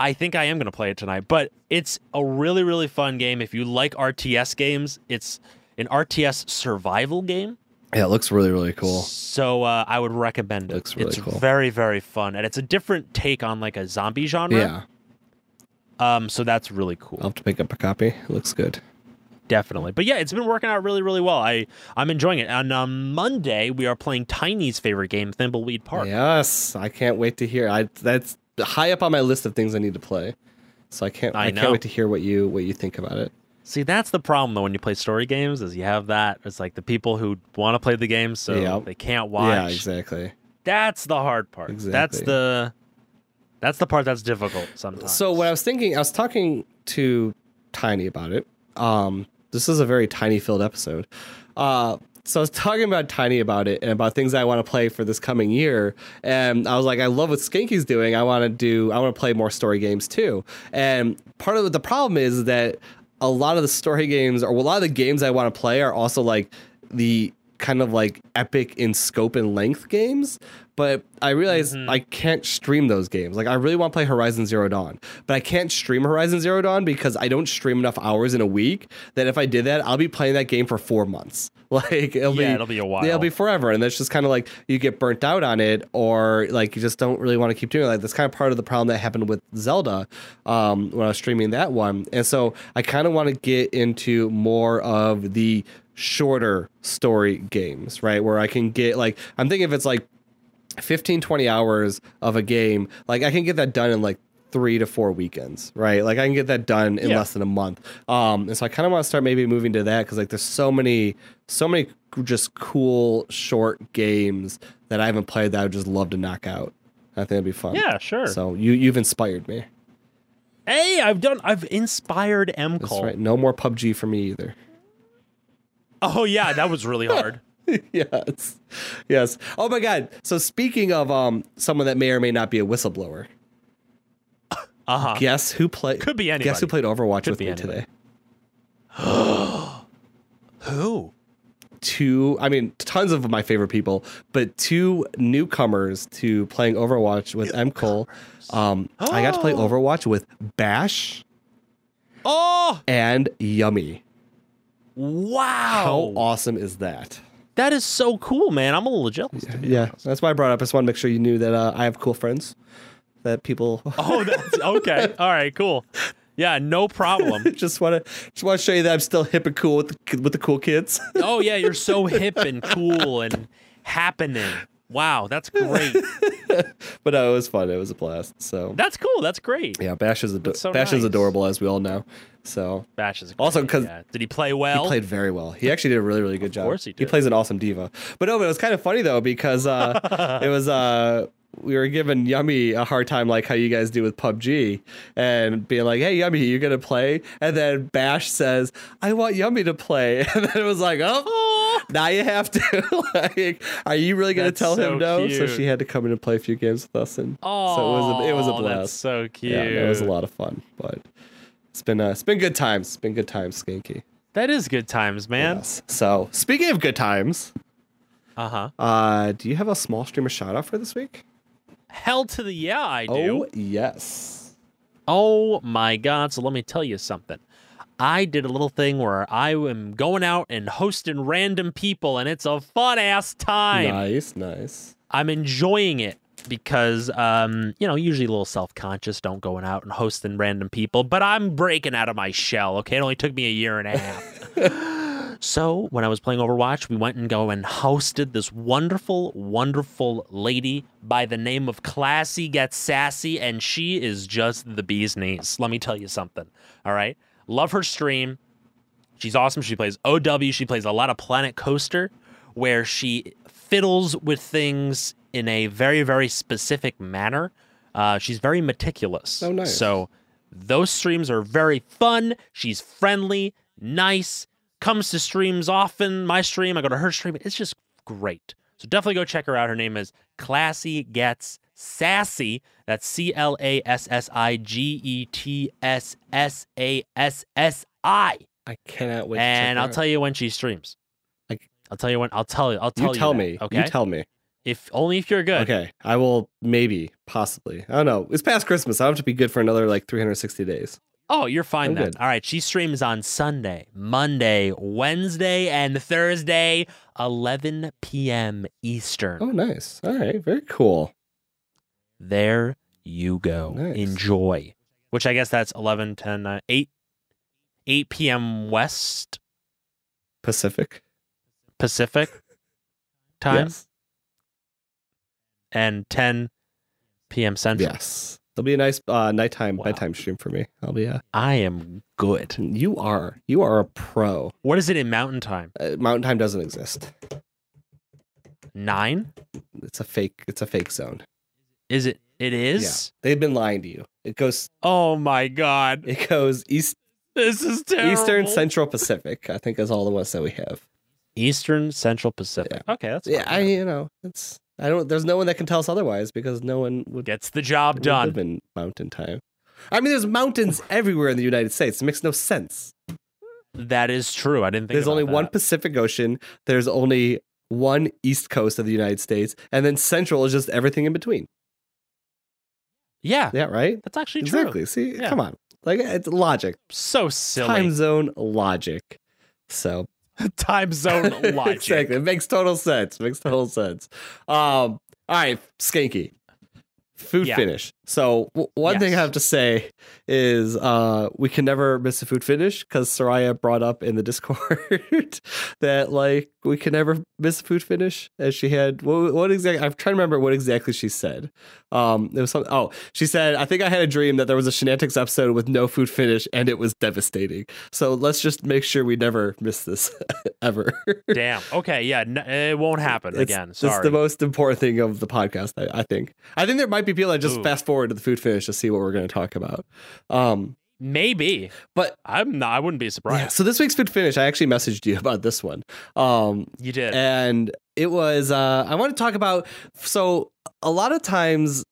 I think I am going to play it tonight, but it's a really, really fun game. If you like RTS games, it's an RTS survival game. Yeah, it looks really, really cool. So uh, I would recommend it. Looks really it's cool. very, very fun, and it's a different take on like a zombie genre. Yeah. Um. So that's really cool, I'll have to pick up a copy. It looks good. definitely. But yeah, it's been working out really, really well. I I'm enjoying it. And on Monday we are playing Tiny's favorite game, Thimbleweed Park. Yes, I can't wait to hear. I that's high up on my list of things I need to play. So I can't. I I, can't wait to hear what you what you think about it. See, that's the problem though when you play story games, is you have that. It's like the people who want to play the game, so Yep. they can't watch. Yeah, exactly. That's the hard part. Exactly. That's the that's the part that's difficult sometimes. So what I was thinking, I was talking to Tiny about it. Um, this is a very tiny filled episode. Uh, so I was talking about Tiny about it and about things I want to play for this coming year. And I was like, I love what Skanky's doing. I want to do. I want to play more story games too. And part of the problem is that a lot of the story games, or a lot of the games I want to play, are also like the kind of like epic in scope and length games. But I realize I can't stream those games. Like I really want to play Horizon Zero Dawn, but I can't stream Horizon Zero Dawn because I don't stream enough hours in a week. That if I did that, I'll be playing that game for four months. Like it'll Yeah, be it'll be a while. Yeah, it'll be forever, and that's just kind of like you get burnt out on it, or like you just don't really want to keep doing it. Like that's kind of part of the problem that happened with Zelda um, when I was streaming that one, and so I kind of want to get into more of the shorter story games, right? Where I can get like I'm thinking if it's like 15 20 hours of a game like i can get that done in like three to four weekends right like i can get that done in Yeah. less than a month um and so i kind of want to start maybe moving to that because like there's so many so many just cool short games that i haven't played that i would just love to knock out i think it'd be fun yeah, sure. so you you've inspired me hey, I've done. I've inspired M that's Cole. right no more pubg for me either Oh yeah, that was really hard. yes yes oh my god so speaking of um someone that may or may not be a whistleblower Uh huh. guess who played Could be any. guess who played overwatch Could with me anybody. today Who? two i mean tons of my favorite people but two newcomers to playing overwatch with m cole um i got to play Oh. overwatch with bash Oh and yummy wow! how awesome is that That is so cool, man. I'm a little jealous. To be yeah that's why i brought up i just want to make sure you knew that uh, i have cool friends that people Oh, that's okay. All right, cool. Yeah, no problem. just want to just want to show you that i'm still hip and cool with the, with the cool kids Oh yeah, you're so hip and cool and happening. Wow, that's great. but uh, it was fun it was a blast so That's cool. That's great. yeah bash is ado- so bash is adorable as we all know so Bash is Also, because yeah. did he play well? He played very well. He actually did a really, really good job. Of course he did. He plays an awesome D.Va. But no, but it was kind of funny though because uh, it was uh, we were giving Yummy a hard time like how you guys do with PUBG and being like, "Hey, Yummy, you're gonna play?" And then Bash says, "I want Yummy to play," and then it was like, "Oh." Now you have to. like, are you really gonna That's tell so him no? So cute. she had to come in and play a few games with us, and Oh, so it was a, it was a blast. So cute. yeah, it was a lot of fun. But it's been uh, it's been good times. It's been good times, Skanky. That is good times, man. Yes. So speaking of good times, Uh huh. uh, do you have a small streamer shout out for this week? Hell to the yeah, I do. Oh yes. Oh my god! So let me tell you something. I did a little thing where I am going out and hosting random people, and it's a fun ass time. Nice, nice. I'm enjoying it because, um, you know, usually a little self conscious, don't going out and hosting random people, but I'm breaking out of my shell. Okay, it only took me a year and a half. so when I was playing Overwatch, we went and go and hosted this wonderful, wonderful lady by the name of Classy Gets Sassy, and she is just the bee's knees. Let me tell you something. All right, love her stream. She's awesome. She plays OW. She plays a lot of Planet Coaster, where she fiddles with things in a very, very specific manner. Uh, she's very meticulous. Oh, nice. So those streams are very fun. She's friendly, nice, comes to streams often. My stream, I go to her stream. It's just great. So definitely go check her out. Her name is Classy Gets Sassy. That's C L A S S I G E T S S A S S I. I cannot wait. And I'll tell you when she streams. Like- I'll tell you when. I'll tell you. I'll tell you you. tell that, me. Okay. You tell me. if only if you're good. Okay, I will maybe, possibly. I don't know. It's past Christmas. I don't have to be good for another like 360 days. Oh, you're fine I'm then. good. All right. She streams on Sunday, Monday, Wednesday, and Thursday, 11 p.m. Eastern. Oh, nice. All right, very cool. There you go. Nice. Enjoy. Which I guess that's 11, 10, 9, 8, 8 p.m. West Pacific Pacific time Yes. and 10 p.m. Central. Yes. There'll be a nice uh, nighttime Wow. bedtime stream for me. I'll be. Uh, I am good. you are. You are a pro. What is it in Mountain Time? Uh, Mountain Time doesn't exist. Nine? It's a fake. It's a fake zone. Is it? It is? They've been lying to you. It goes. Oh my God. It goes east, This is terrible. Eastern, Central, Pacific. I think is all the ones that we have. Eastern, Central, Pacific. Okay, that's Yeah. I you know it's. I don't. There's no one that can tell us otherwise because no one would Gets the job done. live in mountain time. I mean, there's mountains everywhere in the United States. It makes no sense. That is true. I didn't think There's only one. Pacific Ocean. There's only one East Coast of the United States, and then Central is just everything in between. Yeah, Yeah, right. that's actually true. Exactly. See, Yeah. come on, like it's logic, So silly. time zone logic. So Time zone logic. exactly, it makes total sense. Makes total sense. Um, all right, Skanky. Food Yeah. finish. So w- one thing I have to say is uh, we can never miss a food finish because Soraya brought up in the Discord that like we can never miss a food finish. As she had what, what exactly? I'm trying to remember what exactly she said. Um, there was something. Oh, she said I think I had a dream that there was a Shenantics episode with no food finish and it was devastating. So let's just make sure we never miss this ever. Damn. Okay. Yeah. N- it won't happen It's, again. it's the most important thing of the podcast, I, I think. I think there might be people that just Ooh. fast forward to the food finish to see what we're going to talk about. Um, Maybe. but I'm not. I wouldn't be surprised. yeah, so this week's food finish, I actually messaged you about this one. Um, You did. and it was, uh, I want to talk about, so a lot of times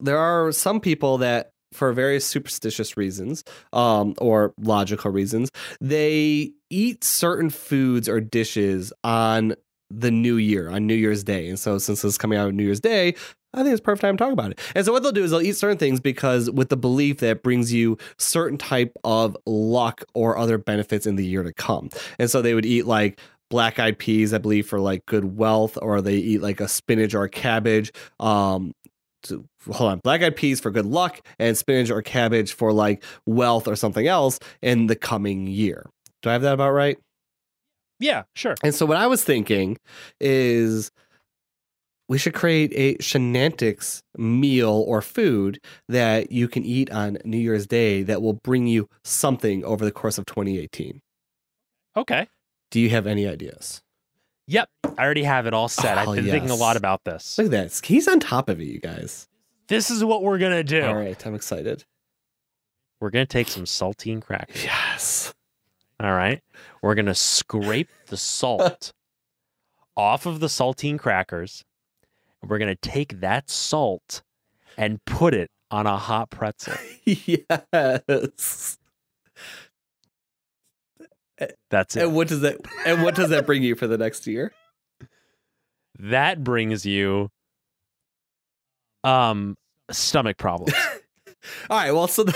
there are some people that, for various superstitious reasons um, or logical reasons, they eat certain foods or dishes on the new year, on New Year's Day. And so, since this is coming out on New Year's Day, I think it's perfect time to talk about it. And so, what they'll do is they'll eat certain things because with the belief that brings you certain type of luck or other benefits in the year to come. And so, they would eat like black eyed peas, I believe, for like good wealth, or they eat like a spinach or a cabbage. Um, to, hold on, black eyed peas for good luck, and spinach or cabbage for like wealth or something else in the coming year. Do I have that about right? yeah. Sure. And so what I was thinking is we should create a shenantics meal or food that you can eat on New Year's Day that will bring you something over the course of 2018. Okay. Do you have any ideas? Yep. I already have it all set. Oh, I've been thinking a lot about this. Look at that. He's on top of it, you guys. This is what we're gonna do. All right, I'm excited. We're gonna take some saltine crackers. Yes. All right. We're going to scrape the salt off of the saltine crackers. We're going to take that salt and put it on a hot pretzel. yes. That's it. And what does that and what does that bring you for the next year? That brings you um stomach problems. All right, well, so the,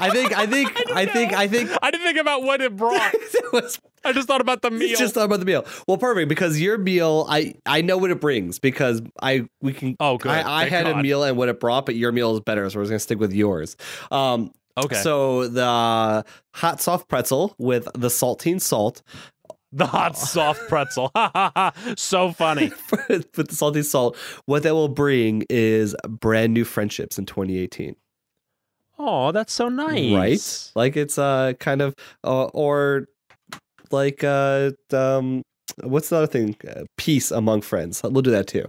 I think I think I think I think I didn't think about what it brought. it was I just thought about the meal. Just thought about the meal. Well, perfect because your meal, I I know what it brings because I we can. oh, good. I, I had a meal and what it brought, but your meal is better, so we're gonna stick with yours. Um, Okay. So the hot soft pretzel with the saltine salt, the hot soft pretzel. so funny. with the saltine salt. What that will bring is brand new friendships in 2018. Oh, that's so nice. Right? Like it's uh kind of uh, or like uh um what's the other thing? Uh, peace among friends. We'll do that too.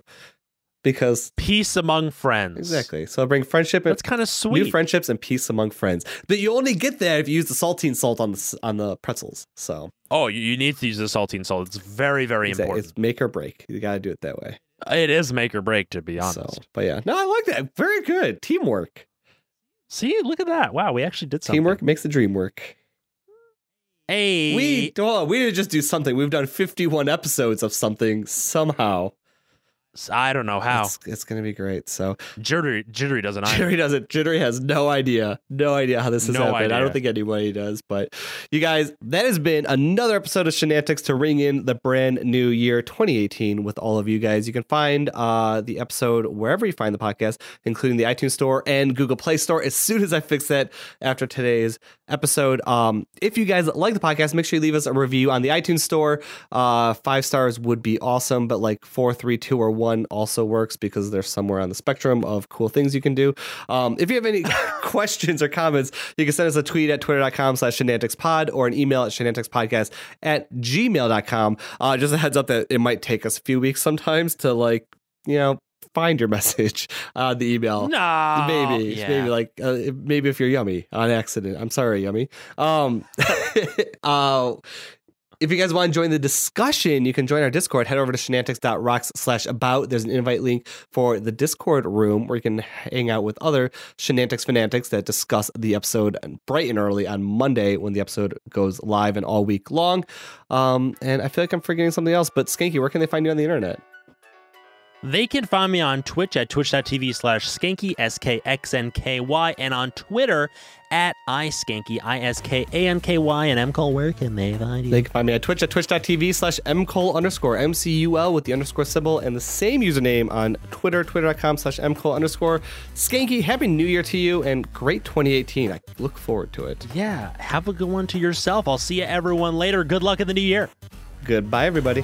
Because Peace among friends. exactly. So bring friendship and That's kind of sweet. new friendships and peace among friends. But you only get there if you use the saltine salt on the on the pretzels. So oh, you, you need to use the saltine salt. It's very, very important. it's make or break. You got to do it that way. It is make or break, to be honest. So, but yeah, no, I like that. Very good teamwork. See, look at that. Wow, we actually did something. Teamwork makes the dream work. Hey, We well, we didn't just do something. We've done 51 episodes of something somehow. I don't know how. It's, it's going to be great. So Jittery, jittery doesn't either. Jittery doesn't. Jittery has no idea, no idea how this has No happened. I don't think anybody does. But you guys, that has been another episode of Shenantics to ring in the brand new year 2018 with all of you guys. You can find uh, the episode wherever you find the podcast, including the iTunes Store and Google Play Store. As soon as I fix that after today's episode, um, if you guys like the podcast, make sure you leave us a review on the iTunes Store. Uh, five stars would be awesome, but like four, three, two, or one also works because they're somewhere on the spectrum of cool things you can do. Um, if you have any questions or comments, you can send us a tweet at twitter.com slash shenanticspod or an email at shenanticspodcast at gmail.com. Uh, just a heads up that it might take us a few weeks sometimes to like, you know, find your message on the email. No, Maybe, yeah. maybe like uh, maybe if you're yummy on accident. I'm sorry, yummy. Um, uh, if you guys want to join the discussion, you can join our Discord. Head over to shenantics.rocks slash about. There's an invite link for the Discord room where you can hang out with other Shenantics fanatics that discuss the episode bright and early on Monday when the episode goes live and all week long. Um, and I feel like I'm forgetting something else, but Skanky, where can they find you on the internet? They can find me on Twitch at twitch.tv slash skanky, S K X N K Y, and on Twitter at iSkanky, I S K A N K Y. And M. Cole, where can they find you? They can find me at Twitch at twitch.tv slash mcole underscore mcul with the underscore symbol and the same username on Twitter, twitter.com slash mcole underscore. Skanky, happy new year to you and great 2018. I look forward to it. yeah, have a good one to yourself. I'll see you everyone later. Good luck in the new year. Goodbye, everybody.